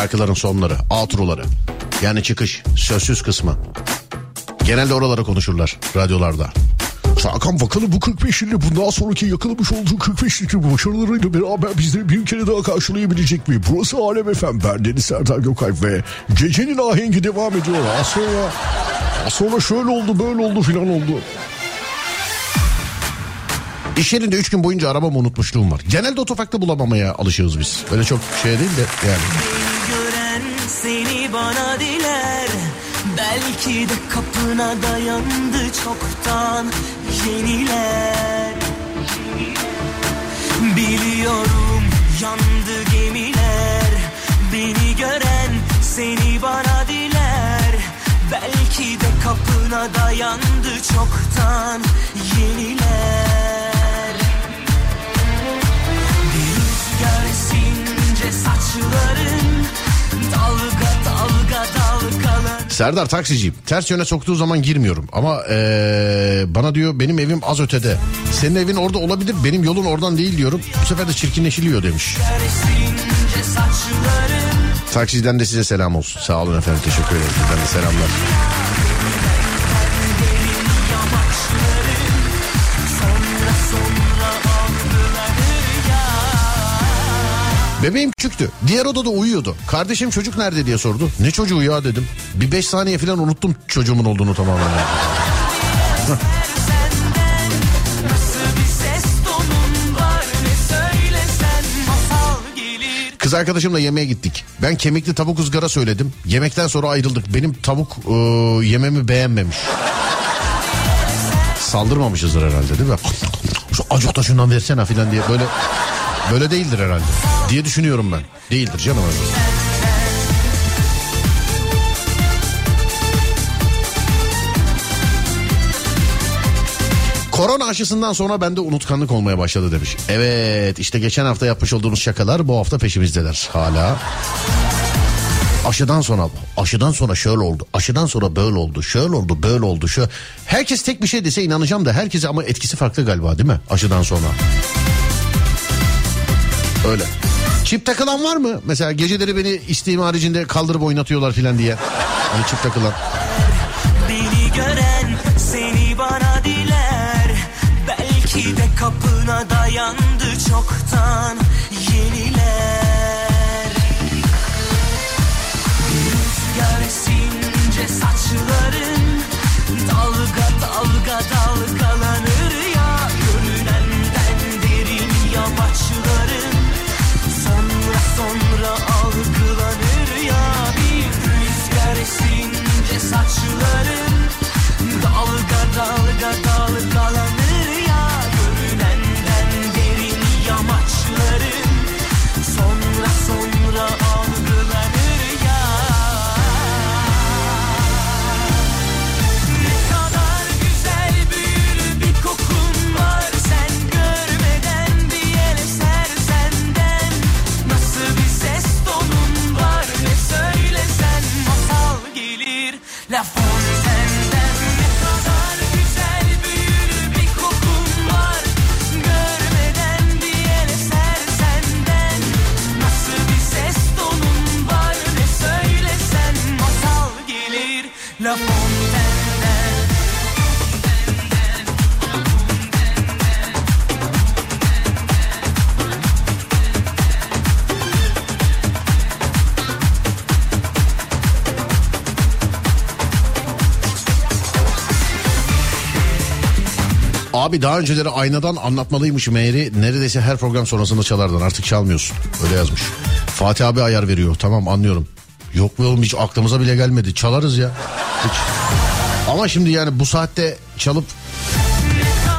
Şarkıların sonları, outroları. Yani çıkış, sözsüz kısmı. Genelde oralara konuşurlar radyolarda. Hakan bakalım bu 45 yılda bundan sonraki yakalamış olduğu 45 yıllık başarılarıyla beraber bizleri bir kere daha karşılayabilecek mi? Burası Alem Efem. Ben Deniz Serdar Gökalp ve gecenin ahengi devam ediyor. Az sonra, az sonra şöyle oldu böyle oldu filan oldu. İş yerinde 3 gün boyunca arabamı unutmuşluğum var. Genelde otoparkta bulamamaya alışığız biz. Öyle çok şey değil de yani. Seni bana diler. Belki de kapına dayandı çoktan yeniler. Biliyorum yandı gemiler. Beni gören seni bana diler. Belki de kapına dayandı çoktan yeniler. Bir rüzgar esince saçların Dalga dalga dalgalar Serdar taksiciyim. Ters yöne soktuğu zaman girmiyorum. Ama ee, bana diyor benim evim az ötede. Senin evin orada olabilir benim yolun oradan değil diyorum. Bu sefer de çirkinleşiliyor demiş. Taksiciden de size selam olsun. Sağ olun efendim teşekkür ederim. Bizden de selamlar. Bebeğim küçüktü. Diğer odada uyuyordu. Kardeşim çocuk nerede diye sordu. Ne çocuğu ya dedim. Bir beş saniye falan unuttum çocuğumun olduğunu tamamen. Kız arkadaşımla yemeğe gittik. Ben kemikli tavuk ızgara söyledim. Yemekten sonra ayrıldık. Benim tavuk e, yememi beğenmemiş. Saldırmamışızdır herhalde değil mi? Şu acota şundan versene filan diye böyle böyle değildir herhalde diye düşünüyorum ben. Değildir canım öyle. Korona aşısından sonra bende unutkanlık olmaya başladı demiş. Evet işte geçen hafta yapmış olduğumuz şakalar bu hafta peşimizdeler hala. Aşıdan sonra aşıdan sonra şöyle oldu. Aşıdan sonra böyle oldu. Şöyle oldu böyle oldu. Şu herkes tek bir şey dese inanacağım da herkese ama etkisi farklı galiba değil mi? Aşıdan sonra. Öyle. Çip takılan var mı? Mesela geceleri beni isteğim haricinde kaldırıp oynatıyorlar filan diye. Hani çip takılan. Beni gören seni bana diler. Belki de kapına dayandı çoktan yeniler. Rüzgar esince saçların dalga dalga dalga esince saçların Dalga Abi daha önceleri aynadan anlatmalıymışım eğri. Neredeyse her program sonrasında çalardın artık çalmıyorsun. Öyle yazmış. Fatih abi ayar veriyor tamam anlıyorum. Yok be oğlum hiç aklımıza bile gelmedi. Çalarız ya. Hiç. Ama şimdi yani bu saatte çalıp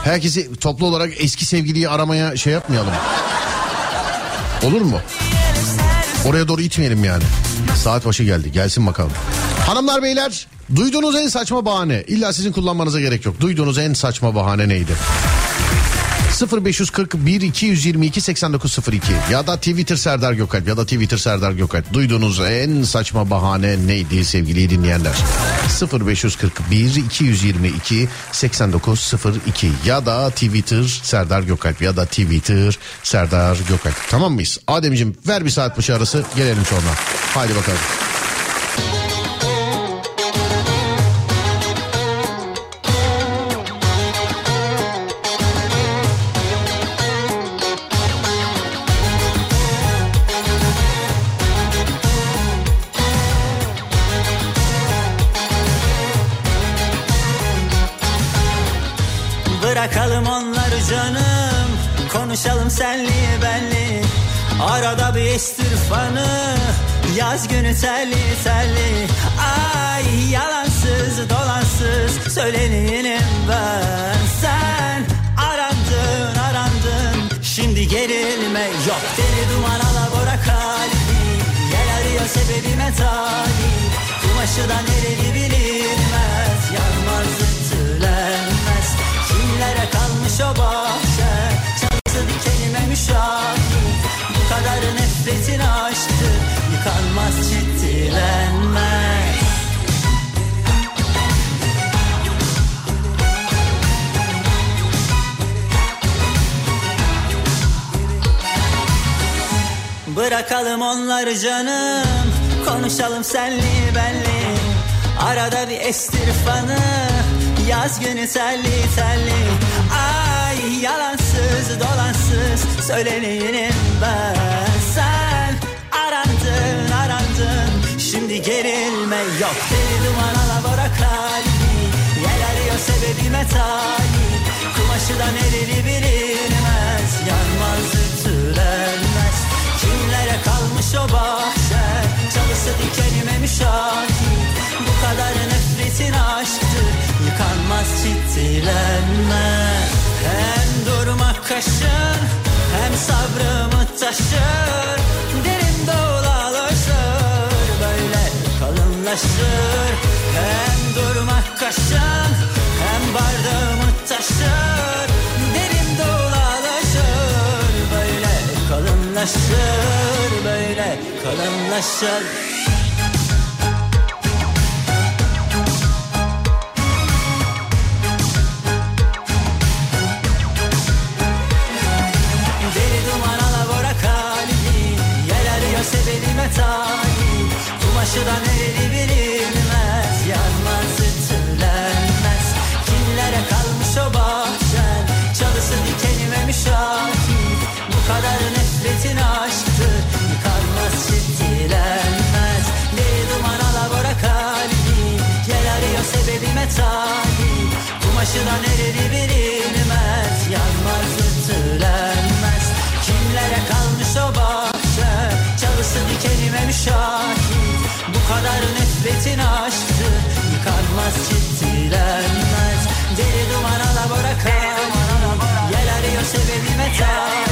herkesi toplu olarak eski sevgiliyi aramaya şey yapmayalım. Olur mu? Oraya doğru itmeyelim yani. Saat başı geldi. Gelsin bakalım. Hanımlar beyler duyduğunuz en saçma bahane. İlla sizin kullanmanıza gerek yok. Duyduğunuz en saçma bahane neydi? 0541 222 8902 ya da Twitter Serdar Gökalp ya da Twitter Serdar Gökalp. Duyduğunuz en saçma bahane neydi sevgili dinleyenler? 0541 222 8902 ya da Twitter Serdar Gökalp ya da Twitter Serdar Gökalp. Tamam mıyız? Ademciğim ver bir saat başı arası gelelim sonra. Haydi bakalım estir fanı Yaz günü telli telli. Ay yalansız dolansız Söyleneyim ben. Sen arandın arandın. Şimdi gerilme yok. Deli duman alabora kalbi. Gel arıyor sebebime talip Kumaşı da nereli bilinmez. Yanmaz ütülenmez. Kimlere kalmış o bahçe? Çalısı dikenime müşahit kadar nefretin aşktı Yıkanmaz ciddilenmez Bırakalım onları canım. Konuşalım senli benli. Arada bir estir fanı. Yaz günü telli telli Ay yalansız dolansız Söyleneyim ben Sen. Arandın arandın Şimdi gerilme yok. Deli duman alabora kalbi Yer arıyor sebebime talip Kumaşı da nereli bilinmez Yanmaz ütülenmez. Kimlere kalmış o bahçe Çalısı dikenime müşahit. Bu kadar nefretin aşktır Yıkanmaz ciddilenmez Hem durmak kaşın Hem sabrımı taşır Derin dolaşır Böyle kalınlaşır. Hem durmak kaşın Hem bardağımı taşır Derin dolaşır Böyle kalınlaşır Böyle kalınlaşır Aşıdan eli bilinmez Yanmaz ütülenmez. Kimlere kalmış o bahçen? Çalısı dikenime müşakit Bu kadar nefretin aşktır Yıkanmaz çiftilenmez Deli duman alabora kalbi Gel arıyor sebebime talip. Kumaşıdan eli bilinmez Yanmaz ütülenmez. Kimlere kalmış o bahçe Çalısı dikenime müşakit bu kadar nefretin aşktı Yıkanmaz ciddilenmez Deli duman alabora kal Yel arıyor sebebime talip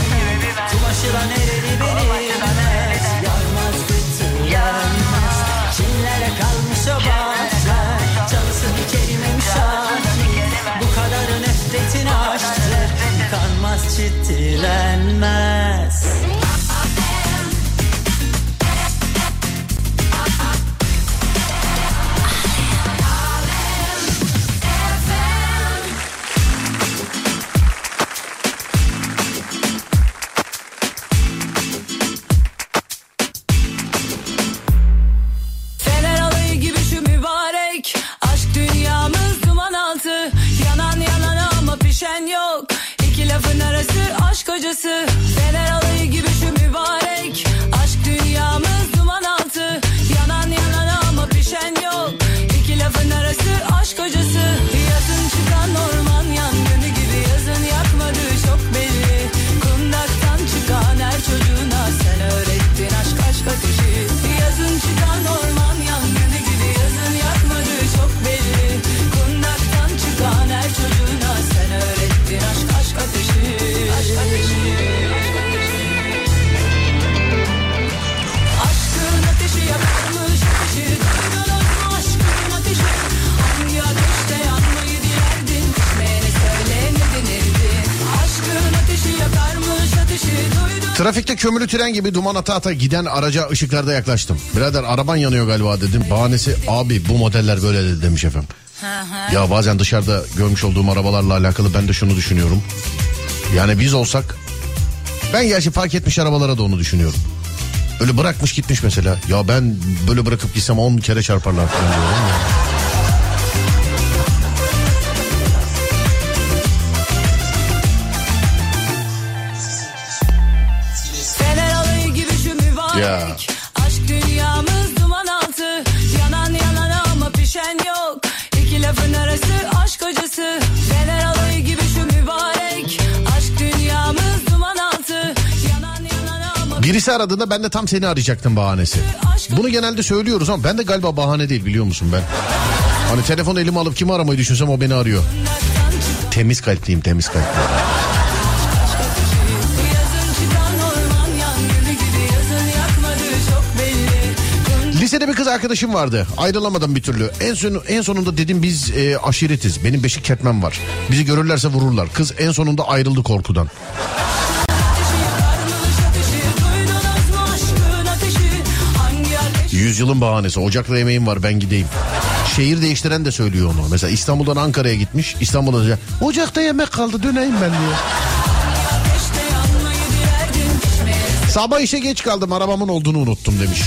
tren gibi duman ata ata giden araca ışıklarda yaklaştım. Birader araban yanıyor galiba dedim. Bahanesi abi bu modeller böyle dedi demiş efendim. Ya bazen dışarıda görmüş olduğum arabalarla alakalı ben de şunu düşünüyorum. Yani biz olsak ben gerçi fark etmiş arabalara da onu düşünüyorum. Öyle bırakmış gitmiş mesela. Ya ben böyle bırakıp gitsem 10 kere çarparlar falan diyorum ya. Birisi aradığında ben de tam seni arayacaktım bahanesi. Bunu genelde söylüyoruz ama ben de galiba bahane değil biliyor musun ben? Hani telefonu elime alıp kimi aramayı düşünsem o beni arıyor. Temiz kalpliyim temiz kalpliyim. Lisede bir kız arkadaşım vardı. Ayrılamadım bir türlü. En son en sonunda dedim biz e, aşiretiz. Benim beşik kertmem var. Bizi görürlerse vururlar. Kız en sonunda ayrıldı korkudan. Yüzyılın bahanesi. Ocakta yemeğim var ben gideyim. Şehir değiştiren de söylüyor onu. Mesela İstanbul'dan Ankara'ya gitmiş. İstanbul'da diyor, ocakta yemek kaldı döneyim ben diyor. Sabah işe geç kaldım arabamın olduğunu unuttum demiş.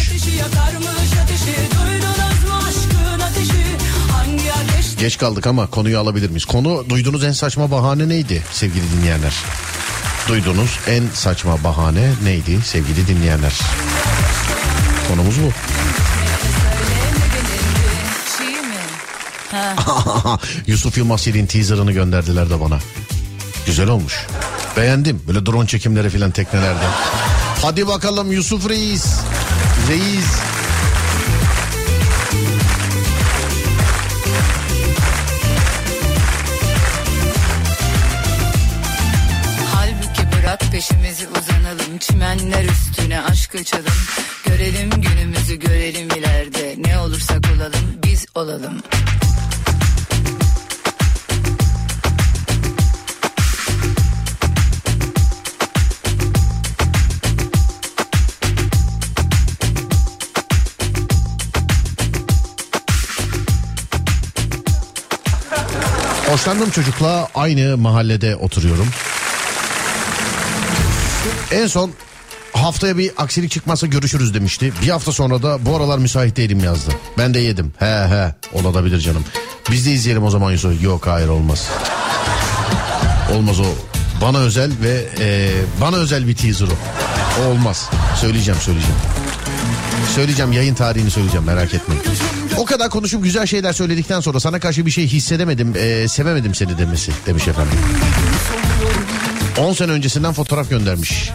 Geç kaldık ama konuyu alabilir miyiz? Konu duyduğunuz en saçma bahane neydi sevgili dinleyenler? Duyduğunuz en saçma bahane neydi sevgili dinleyenler? Konumuz bu. Yusuf Yılmaz Yelin teaserını gönderdiler de bana. Güzel olmuş. Beğendim. Böyle drone çekimleri filan teknelerde. Hadi bakalım Yusuf Reis. Reis. Halbuki bırak peşimizi uzanalım Çimenler üstüne aşk açalım. Görelim günümüzü görelim ileride. Ne olursak olalım biz olalım. Hoşlandığım çocukla aynı mahallede oturuyorum. En son haftaya bir aksilik çıkmazsa görüşürüz demişti. Bir hafta sonra da bu aralar müsait değilim yazdı. Ben de yedim. He he olabilir canım. Biz de izleyelim o zaman Yusuf. Yok hayır olmaz. Olmaz o. Bana özel ve e, bana özel bir teaser o. O olmaz. Söyleyeceğim söyleyeceğim. Söyleyeceğim yayın tarihini söyleyeceğim merak etmeyin. O kadar konuşup güzel şeyler söyledikten sonra sana karşı bir şey hissedemedim, e, sevemedim seni demesi demiş efendim. 10 sene öncesinden fotoğraf göndermiş.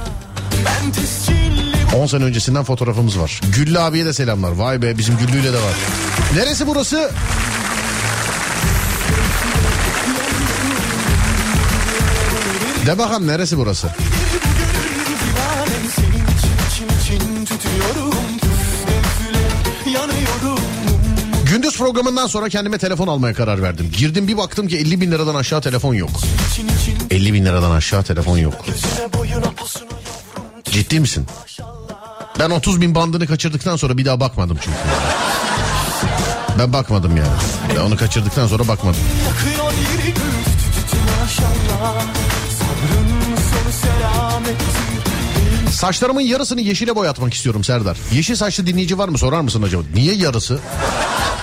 10 sene öncesinden fotoğrafımız var. Güllü abiye de selamlar. Vay be bizim Güllü'yle de var. Neresi burası? De bakalım neresi burası? Gündüz programından sonra kendime telefon almaya karar verdim. Girdim bir baktım ki 50 bin liradan aşağı telefon yok. 50 bin liradan aşağı telefon yok. Ciddi misin? Ben 30 bin bandını kaçırdıktan sonra bir daha bakmadım çünkü. Ben bakmadım yani. Ben onu kaçırdıktan sonra bakmadım. Saçlarımın yarısını yeşile boyatmak istiyorum Serdar. Yeşil saçlı dinleyici var mı sorar mısın acaba? Niye yarısı?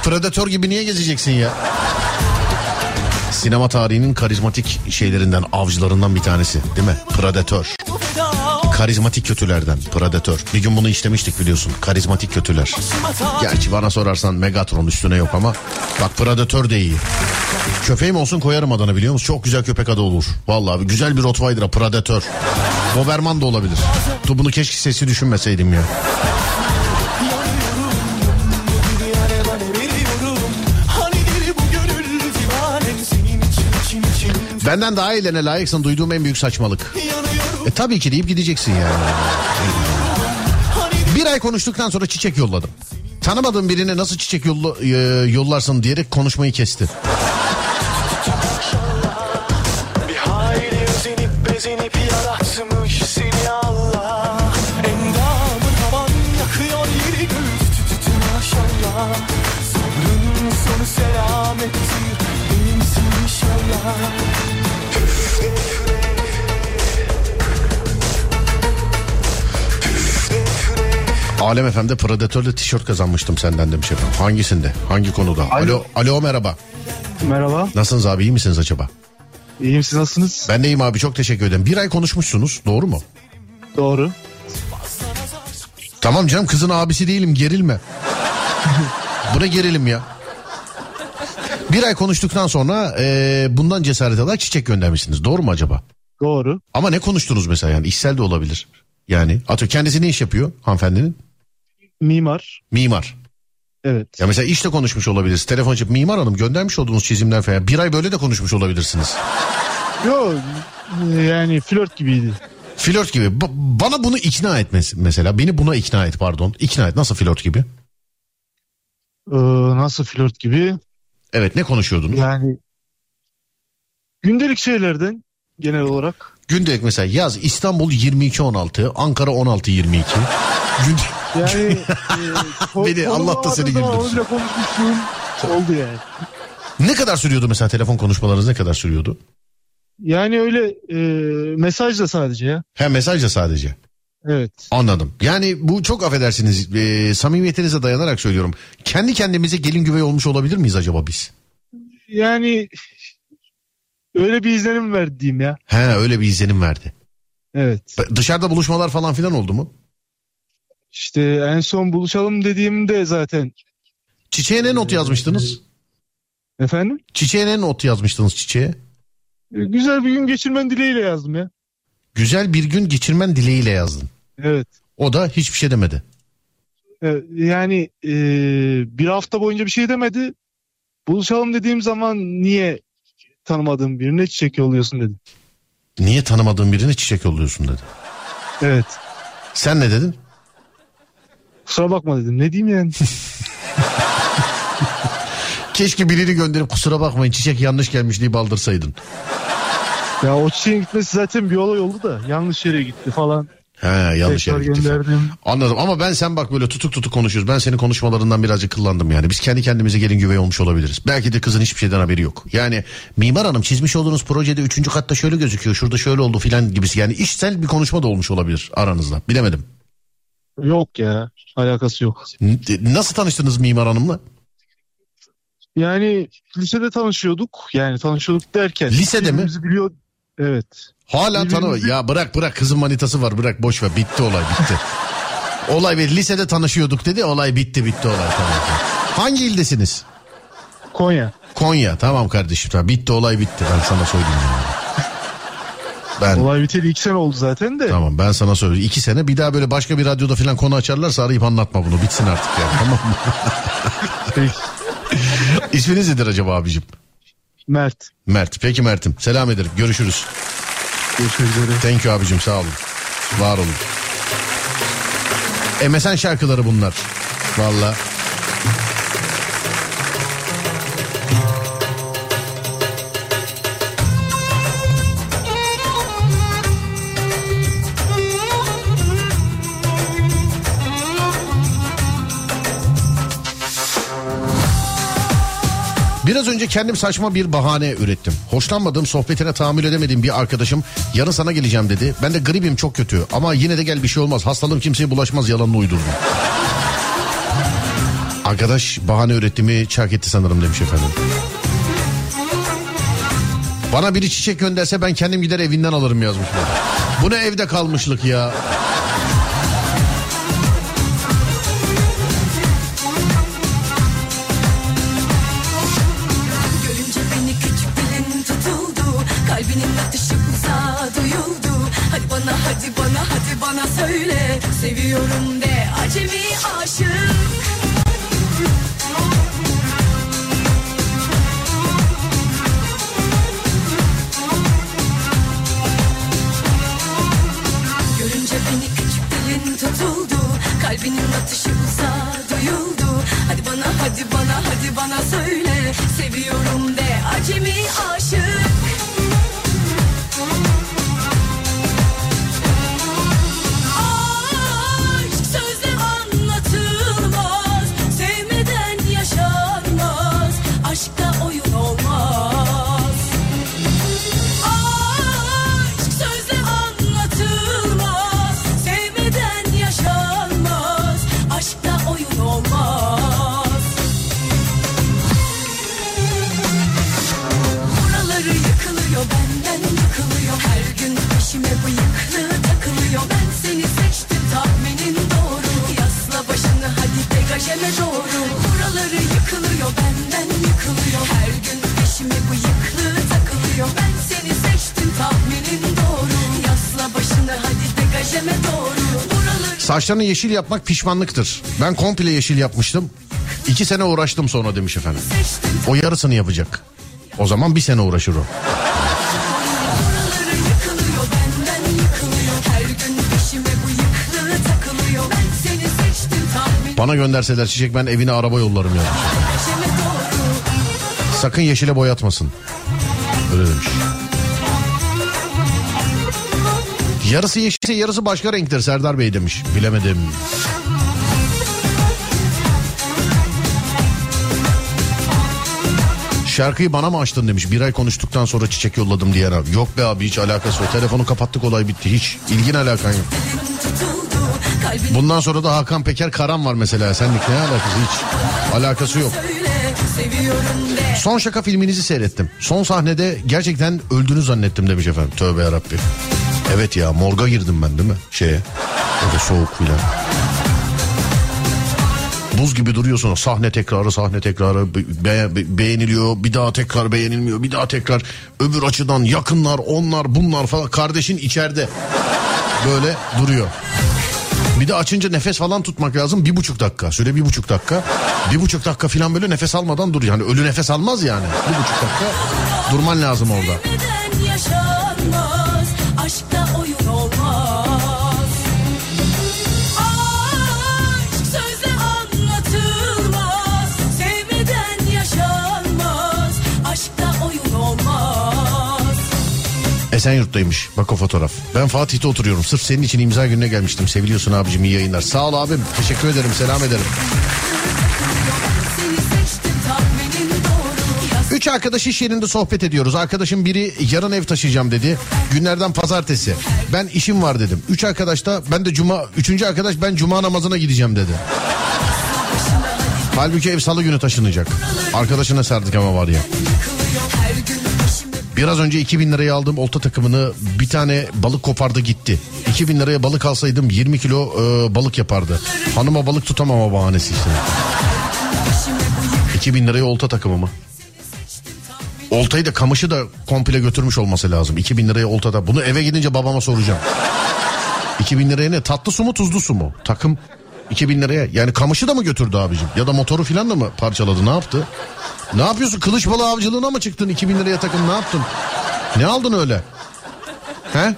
Predatör gibi niye gezeceksin ya? Sinema tarihinin karizmatik şeylerinden, avcılarından bir tanesi değil mi? Predatör. Karizmatik kötülerden, Predatör. Bir gün bunu işlemiştik biliyorsun. Karizmatik kötüler. Gerçi bana sorarsan Megatron üstüne yok ama bak Predatör de iyi. Köpeğim olsun koyarım adını biliyor musun? Çok güzel köpek adı olur. Vallahi güzel bir Rottweiler'a Predatör. Doberman da olabilir. Dur bunu keşke sesi düşünmeseydim ya. Benden daha eğlene layıksın duyduğum en büyük saçmalık. E tabii ki deyip gideceksin yani. Bir ay konuştuktan sonra çiçek yolladım. Tanımadığım birine nasıl çiçek yolla, e, yollarsın diyerek konuşmayı kesti. Alem FM'de Predatör'le tişört kazanmıştım senden demiş efendim. Hangisinde? Hangi konuda? Alo, alo merhaba. Merhaba. Nasılsınız abi iyi misiniz acaba? İyiyim siz nasılsınız? Ben de iyiyim abi çok teşekkür ederim. Bir ay konuşmuşsunuz doğru mu? Doğru. Tamam canım kızın abisi değilim gerilme. Bu ne gerilim ya? Bir ay konuştuktan sonra e, bundan cesaret alarak çiçek göndermişsiniz. Doğru mu acaba? Doğru. Ama ne konuştunuz mesela yani işsel de olabilir. Yani atıyor kendisi ne iş yapıyor hanımefendinin? Mimar. Mimar. Evet. Ya mesela işte konuşmuş olabiliriz. Telefon açıp mimar hanım göndermiş olduğunuz çizimler falan. Bir ay böyle de konuşmuş olabilirsiniz. Yo yani flört gibiydi. Flört gibi. Ba- bana bunu ikna etmesi mesela. Beni buna ikna et pardon. İkna et. Nasıl flört gibi? Ee, nasıl flört gibi? Evet ne konuşuyordunuz? Yani gündelik şeylerden genel olarak. Gündelik mesela yaz İstanbul 22-16, Ankara 16-22. Günde... Yani e, Beni Allah da seni güldürsün. Konuşmuşluğum oldu yani. Ne kadar sürüyordu mesela telefon konuşmalarınız ne kadar sürüyordu? Yani öyle e, mesajla sadece ya. Hem mesajla sadece. Evet. Anladım. Yani bu çok affedersiniz e, samimiyetinize dayanarak söylüyorum. Kendi kendimize gelin güvey olmuş olabilir miyiz acaba biz? Yani öyle bir izlenim verdi diyeyim ya. He öyle bir izlenim verdi. Evet. Dışarıda buluşmalar falan filan oldu mu? İşte en son buluşalım dediğimde zaten. Çiçeğe ne not yazmıştınız? Efendim? Çiçeğe ne not yazmıştınız çiçeğe? E, Güzel bir gün geçirmen dileğiyle yazdım ya. Güzel bir gün geçirmen dileğiyle yazdın. Evet. O da hiçbir şey demedi. E, Yani e, bir hafta boyunca bir şey demedi. Buluşalım dediğim zaman niye tanımadığım birine çiçek yolluyorsun dedi. Niye tanımadığın birine çiçek yolluyorsun dedi. Evet. Sen ne dedin? Kusura bakma dedim. Ne diyeyim yani? Keşke birini gönderip kusura bakmayın çiçek yanlış gelmiş diye baldırsaydın. ya o çiçeğin gitmesi zaten bir olay oldu da yanlış yere gitti falan. He yanlış Tekrar yere gitti. falan. gönderdim. Anladım ama ben sen bak böyle tutuk tutuk konuşuyoruz. Ben senin konuşmalarından birazcık kıllandım yani. Biz kendi kendimize gelin güvey olmuş olabiliriz. Belki de kızın hiçbir şeyden haberi yok. Yani mimar hanım çizmiş olduğunuz projede üçüncü katta şöyle gözüküyor. Şurada şöyle oldu filan gibisi. Yani işsel bir konuşma da olmuş olabilir aranızda. Bilemedim. Yok ya. Alakası yok. Nasıl tanıştınız mimar hanımla? Yani lisede tanışıyorduk. Yani tanışıyorduk derken. Lisede mi? Biliyor. Evet. Hala tanı. Birbirimizi- Ya bırak bırak kızın manitası var bırak boş ver bitti olay bitti. Olay bir lisede tanışıyorduk dedi. Olay bitti bitti olay tamam. Hangi ildesiniz? Konya. Konya tamam kardeşim tamam. bitti olay bitti ben sana söyleyeyim. Yani. Ben Olay biteli iki sene oldu zaten de. tamam ben sana söyleyeyim. İki sene bir daha böyle başka bir radyoda falan konu açarlarsa arayıp anlatma bunu bitsin artık yani tamam mı? Peki. İsminiz nedir acaba abicim? Mert. Mert. Peki Mert'im selam ederim görüşürüz. Görüşmek üzere. Thank you abicim sağ olun. Var olun. MSN şarkıları bunlar. Valla. Biraz önce kendim saçma bir bahane ürettim. Hoşlanmadığım, sohbetine tahammül edemediğim bir arkadaşım yarın sana geleceğim dedi. Ben de gribim çok kötü ama yine de gel bir şey olmaz. Hastalığım kimseye bulaşmaz yalanını uydurdum. Arkadaş bahane ürettiğimi çark etti sanırım demiş efendim. Bana biri çiçek gönderse ben kendim gider evinden alırım yazmış. Bu ne evde kalmışlık ya. Saçlarını yeşil yapmak pişmanlıktır. Ben komple yeşil yapmıştım. İki sene uğraştım sonra demiş efendim. O yarısını yapacak. O zaman bir sene uğraşır o. Bana gönderseler çiçek ben evine araba yollarım ya. Peşime doğru Sakın yeşile boyatmasın. Öyle demiş. Yarısı yeşilse yarısı başka renktir Serdar Bey demiş. Bilemedim. Şarkıyı bana mı açtın demiş. Bir ay konuştuktan sonra çiçek yolladım diyen abi. Yok be abi hiç alakası yok. Telefonu kapattık olay bitti. Hiç ilgin alakan yok. Bundan sonra da Hakan Peker Karan var mesela. Senlik ne alakası hiç. Alakası yok. Son şaka filminizi seyrettim. Son sahnede gerçekten öldüğünü zannettim demiş efendim. Tövbe yarabbi. Evet ya morga girdim ben değil mi? Şeye. Orada soğuk filan. Buz gibi duruyorsun. Sahne tekrarı sahne tekrarı be- be- beğeniliyor. Bir daha tekrar beğenilmiyor. Bir daha tekrar öbür açıdan yakınlar onlar bunlar falan. Kardeşin içeride. Böyle duruyor. Bir de açınca nefes falan tutmak lazım bir buçuk dakika. Süre bir buçuk dakika. Bir buçuk dakika falan böyle nefes almadan duruyor. Yani ölü nefes almaz yani. Bir buçuk dakika durman lazım orada. Esenyurt'taymış. Bak o fotoğraf. Ben Fatih'te oturuyorum. Sırf senin için imza gününe gelmiştim. Seviliyorsun abicim iyi yayınlar. Sağ ol abim. Teşekkür ederim. Selam ederim. Üç arkadaş iş yerinde sohbet ediyoruz. Arkadaşım biri yarın ev taşıyacağım dedi. Günlerden pazartesi. Ben işim var dedim. Üç arkadaş da ben de cuma, üçüncü arkadaş ben cuma namazına gideceğim dedi. Halbuki ev salı günü taşınacak. Arkadaşına sardık ama var ya. Biraz önce 2000 liraya aldığım olta takımını bir tane balık kopardı gitti. 2000 liraya balık alsaydım 20 kilo e, balık yapardı. Hanıma balık tutamama bahanesi işte. 2000 liraya olta takımı mı? Oltayı da kamışı da komple götürmüş olması lazım. 2000 liraya oltada. Bunu eve gidince babama soracağım. 2000 liraya ne? Tatlı su mu tuzlu su mu? Takım 2000 liraya. Yani kamışı da mı götürdü abicim? Ya da motoru filan da mı parçaladı? Ne yaptı? Ne yapıyorsun? Kılıç balığı avcılığına mı çıktın? 2000 liraya takım ne yaptın? Ne aldın öyle? He?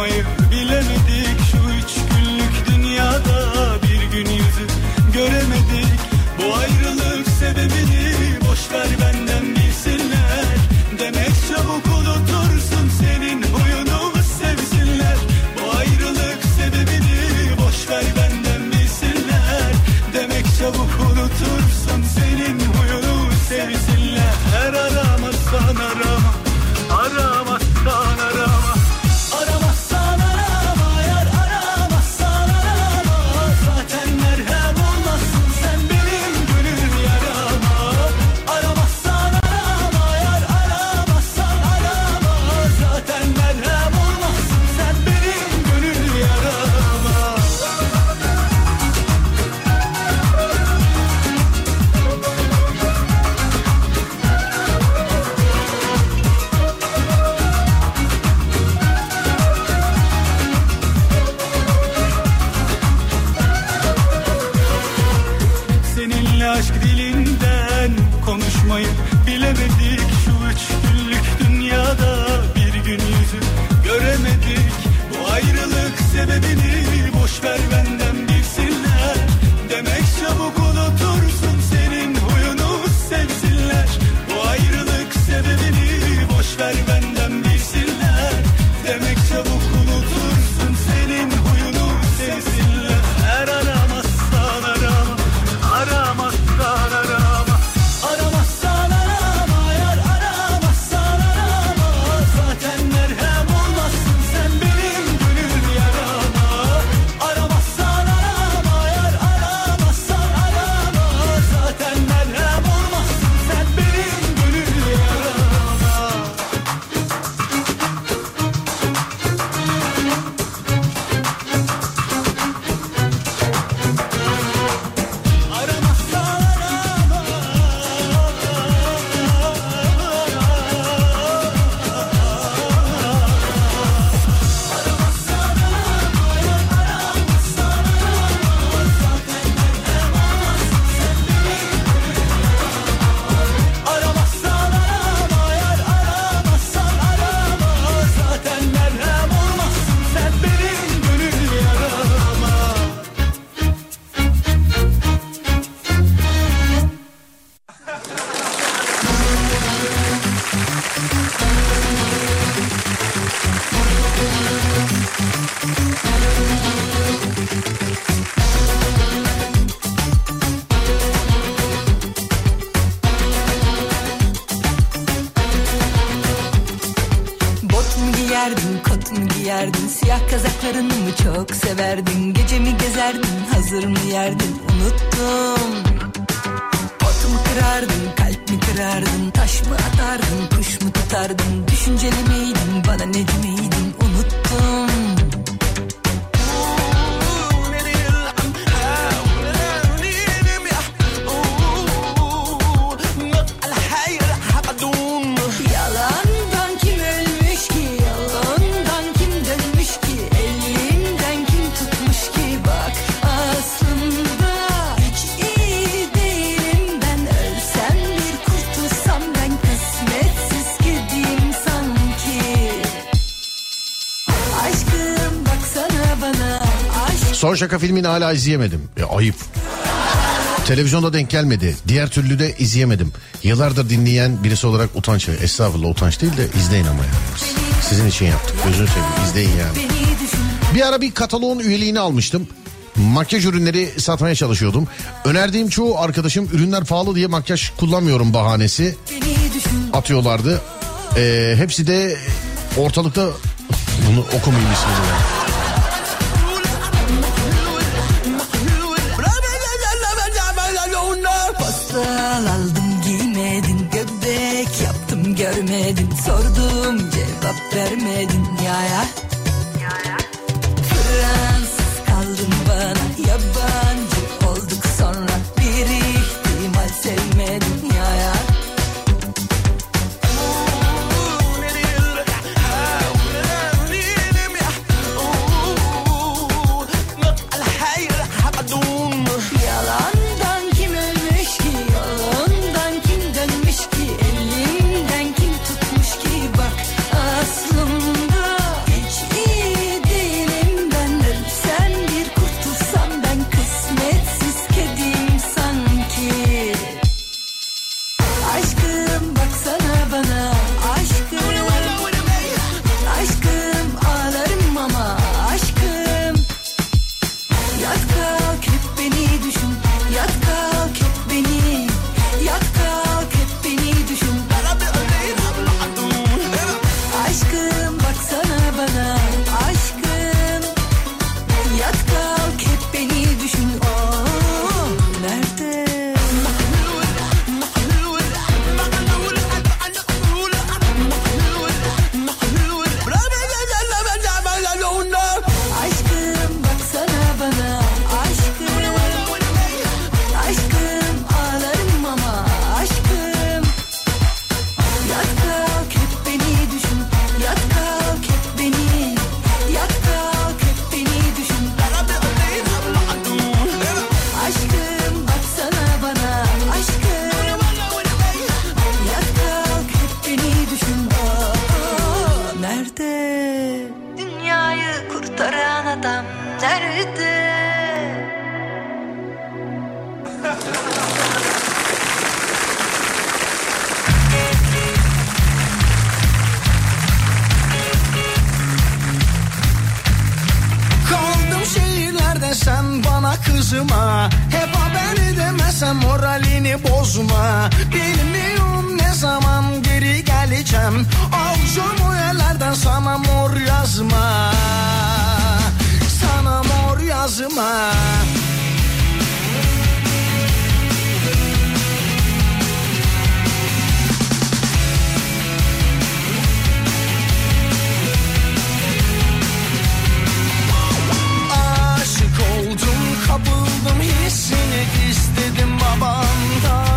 Konuşmayı Unuttum. Pot mu kırardın, kalp mi kırardın Taş mı atardın, kuş mu tutardın? Düşünceli miydin, bana neci miydin Unuttum Son Şaka filmini hala izleyemedim. E, ayıp. Televizyonda denk gelmedi. Diğer türlü de izleyemedim. Yıllardır dinleyen birisi olarak utanç. Estağfurullah utanç değil de izleyin ama yani. Sizin için yaptık. Gözünü seveyim izleyin yani. Bir ara bir kataloğun üyeliğini almıştım. Makyaj ürünleri satmaya çalışıyordum. Önerdiğim çoğu arkadaşım ürünler pahalı diye makyaj kullanmıyorum bahanesi atıyorlardı. Ee, hepsi de ortalıkta bunu okumayayım ismini ya. Yaptım görmedin Sordum cevap vermedin ya ya adam nerede? Şehirlerde sen bana kızma. Hep haber edemezsem moralini bozma. Bilmiyorum ne zaman geri geleceğim. O yerlerden sana mor yazma yazma Aşık oldum kapıldım hissini istedim babandan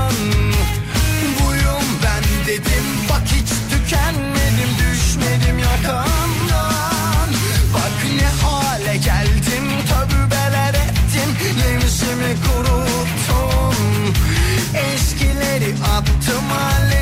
Nefsimi kuruttum Eskileri attım halimi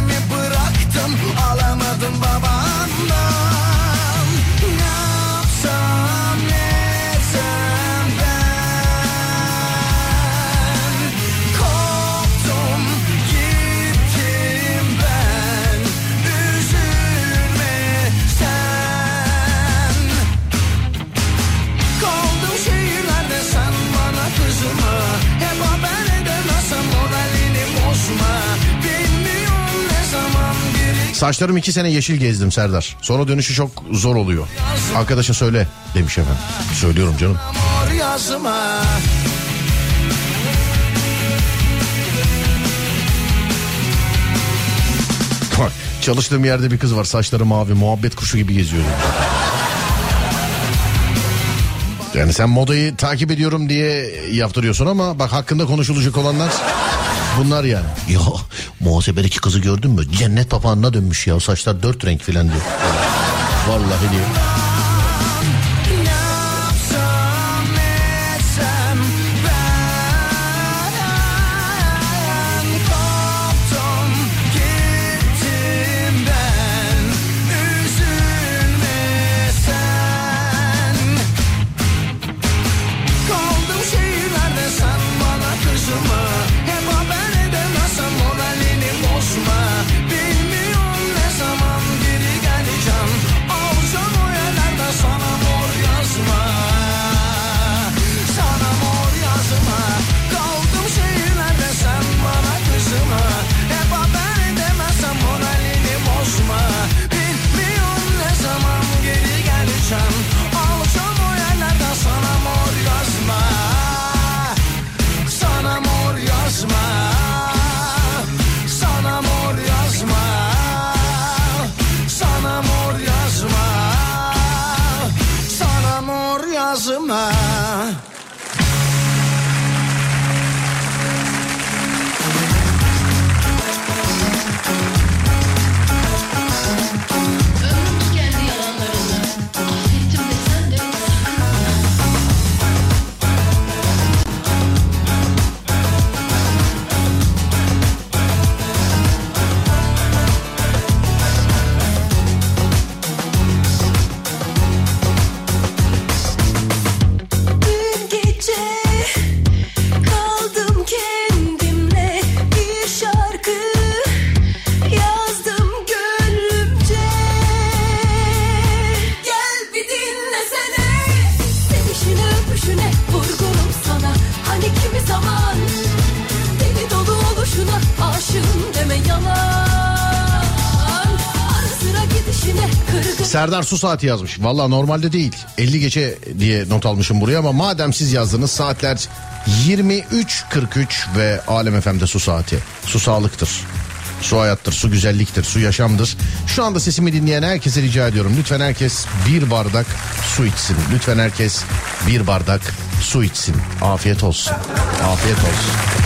Saçlarım iki sene yeşil gezdim Serdar. Sonra dönüşü çok zor oluyor. Arkadaşa söyle demiş efendim. Söylüyorum canım. Bak, Çalıştığım yerde bir kız var saçları mavi muhabbet kuşu gibi geziyor. Yani sen modayı takip ediyorum diye yaptırıyorsun ama bak hakkında konuşulacak olanlar bunlar yani. Ya muhasebedeki kızı gördün mü? Cennet papağanına dönmüş ya saçlar dört renk filan diyor. Vallahi diyor. Serdar su saati yazmış. Valla normalde değil. 50 geçe diye not almışım buraya ama madem siz yazdınız saatler 23.43 ve Alem FM'de su saati. Su sağlıktır. Su hayattır, su güzelliktir, su yaşamdır. Şu anda sesimi dinleyen herkese rica ediyorum. Lütfen herkes bir bardak su içsin. Lütfen herkes bir bardak su içsin. Afiyet olsun. Afiyet olsun.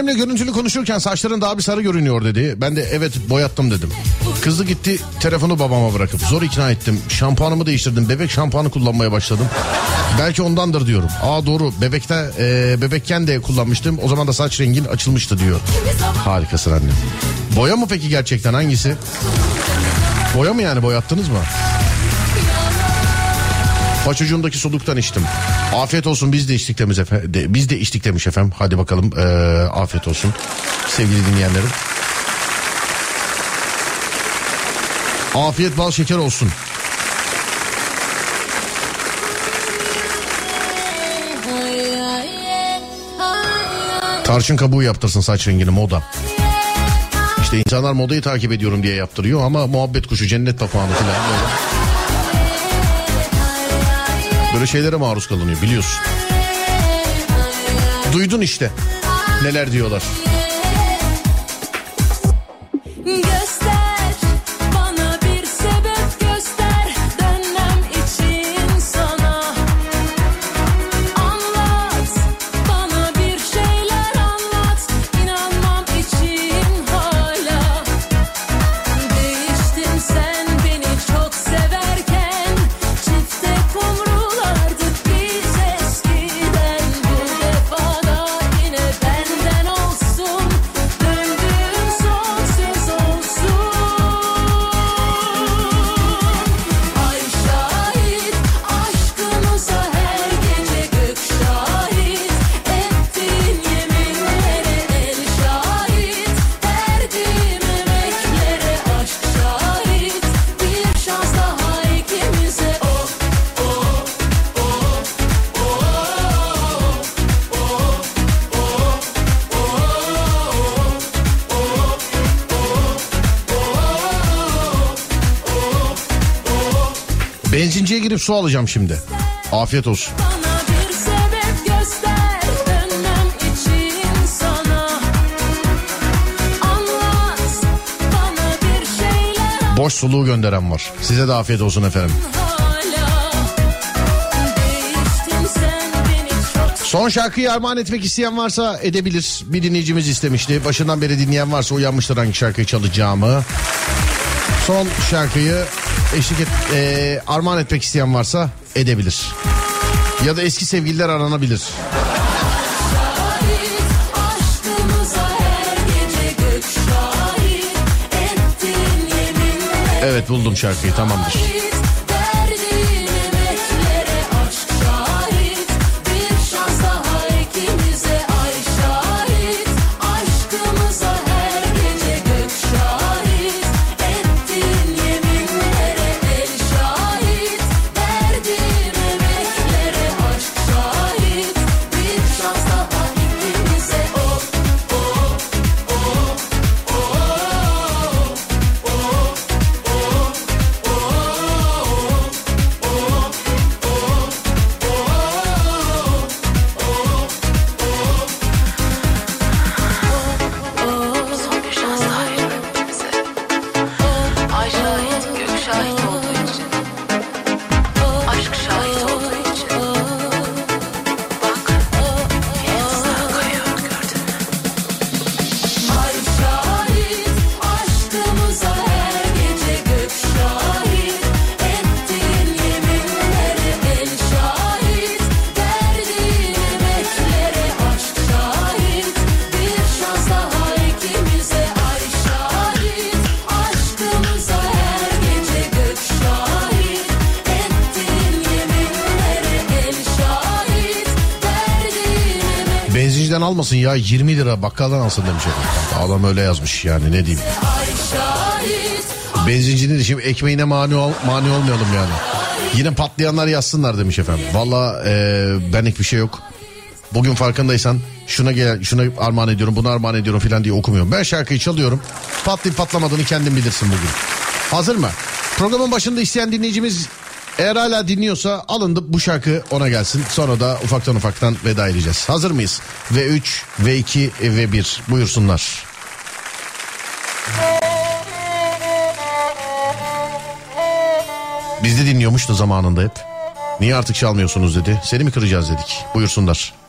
Annemle görüntülü konuşurken saçların daha bir sarı görünüyor dedi. Ben de evet boyattım dedim. Kızı gitti telefonu babama bırakıp zor ikna ettim. Şampuanımı değiştirdim. Bebek şampuanı kullanmaya başladım. Belki ondandır diyorum. Aa doğru bebekte e, bebekken de kullanmıştım. O zaman da saç rengin açılmıştı diyor. Harikasın annem. Boya mı peki gerçekten hangisi? Boya mı yani boyattınız mı? Paçucuğundaki soluktan içtim. Afiyet olsun biz de içtik demiş efendim. Biz de içtik demiş efendim. Hadi bakalım ee, afiyet olsun sevgili dinleyenlerim. Afiyet bal şeker olsun. Tarçın kabuğu yaptırsın saç rengini moda. İşte insanlar modayı takip ediyorum diye yaptırıyor ama muhabbet kuşu cennet papağanı falan böyle. Şeylere maruz kalınıyor biliyorsun. Duydun işte neler diyorlar. Su alacağım şimdi. Afiyet olsun. Boş suluğu gönderen var. Size de afiyet olsun efendim. Son şarkıyı armağan etmek isteyen varsa edebilir. Bir dinleyicimiz istemişti. Başından beri dinleyen varsa uyanmıştır hangi şarkıyı çalacağımı. Son şarkıyı eşlik et, e, armağan etmek isteyen varsa edebilir. Ya da eski sevgililer aranabilir. Evet buldum şarkıyı tamamdır. Almasın ya 20 lira bakkaldan alsın demiş efendim. Adam öyle yazmış yani ne diyeyim. Benzincinin de şimdi ekmeğine mani, ol, mani olmayalım yani. Yine patlayanlar yazsınlar demiş efendim. Valla e, benlik bir şey yok. Bugün farkındaysan şuna gel şuna armağan ediyorum bunu armağan ediyorum filan diye okumuyorum. Ben şarkıyı çalıyorum. Patlayıp patlamadığını kendin bilirsin bugün. Hazır mı? Programın başında isteyen dinleyicimiz eğer hala dinliyorsa alındı bu şarkı ona gelsin. Sonra da ufaktan ufaktan veda edeceğiz. Hazır mıyız? V3, V2 ve V1 buyursunlar. Biz de dinliyormuştu zamanında hep. Niye artık çalmıyorsunuz dedi. Seni mi kıracağız dedik. Buyursunlar.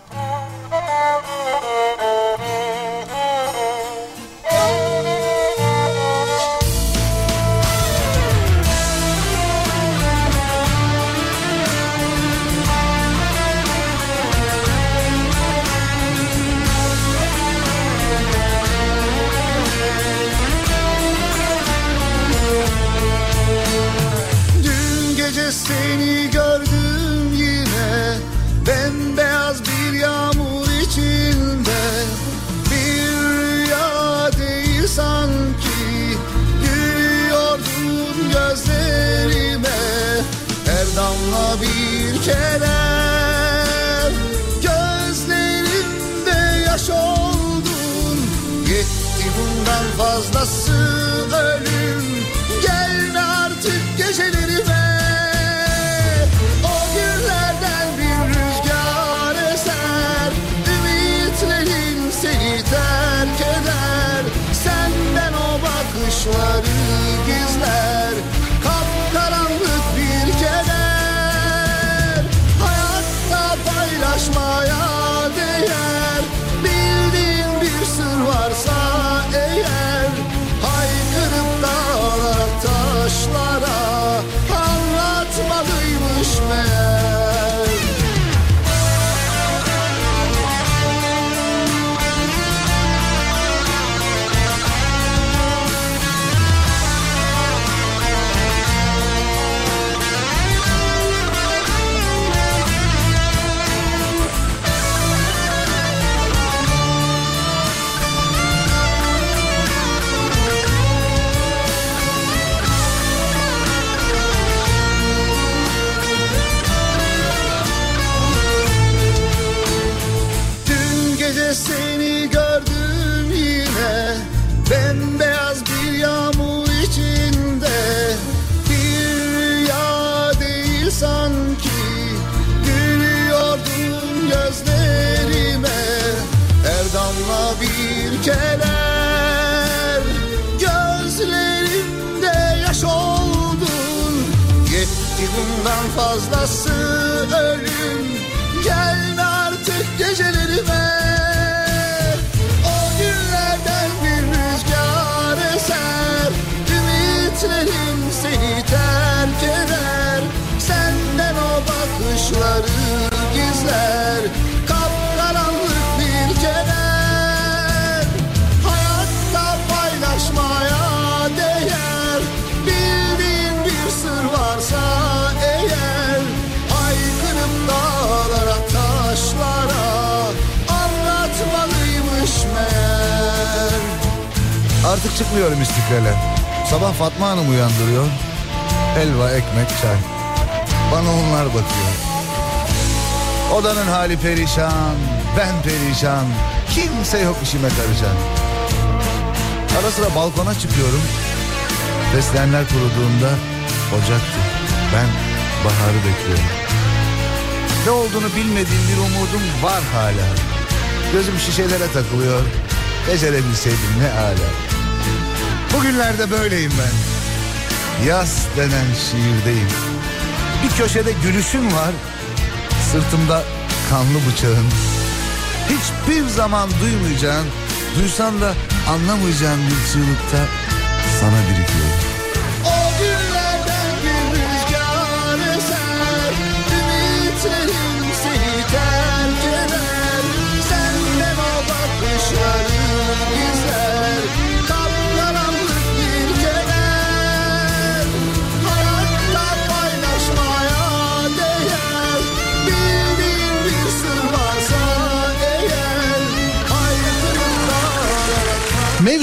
Ekmek, çay. Bana onlar bakıyor. Odanın hali perişan, ben perişan. Kimse yok işime karışan. Ara sıra balkona çıkıyorum. Fesleğenler kuruduğunda ocaktı. Ben baharı bekliyorum. Ne olduğunu bilmediğim bir umudum var hala. Gözüm şişelere takılıyor. Becerebilseydim ne hala. Bugünlerde böyleyim ben. Yaz denen şiirdeyim. Bir köşede gülüşüm var. Sırtımda kanlı bıçağın. Hiçbir zaman duymayacağın, duysan da anlamayacağın bir çığlıkta sana birikiyorum.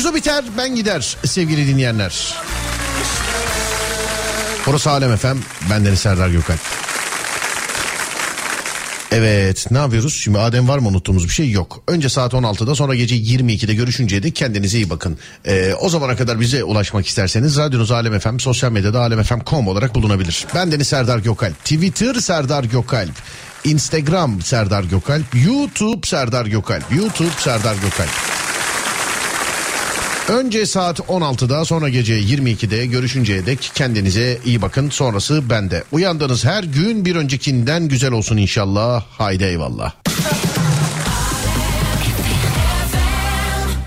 Mevzu biter ben gider sevgili dinleyenler. Burası Alem Efem. Bendeniz Serdar Gökalp. Evet ne yapıyoruz? Şimdi Adem var mı unuttuğumuz bir şey yok. Önce saat 16'da sonra gece 22'de görüşünceye dek kendinize iyi bakın. Ee, o zamana kadar bize ulaşmak isterseniz radyonuz Alem Efem sosyal medyada alemfm.com olarak bulunabilir. Bendeniz Serdar Gökalp. Twitter Serdar Gökalp. Instagram Serdar Gökalp. YouTube Serdar Gökalp. YouTube Serdar Gökalp. Önce saat 16'da sonra gece 22'de görüşünceye dek kendinize iyi bakın. Sonrası bende. Uyandığınız her gün bir öncekinden güzel olsun inşallah. Haydi eyvallah.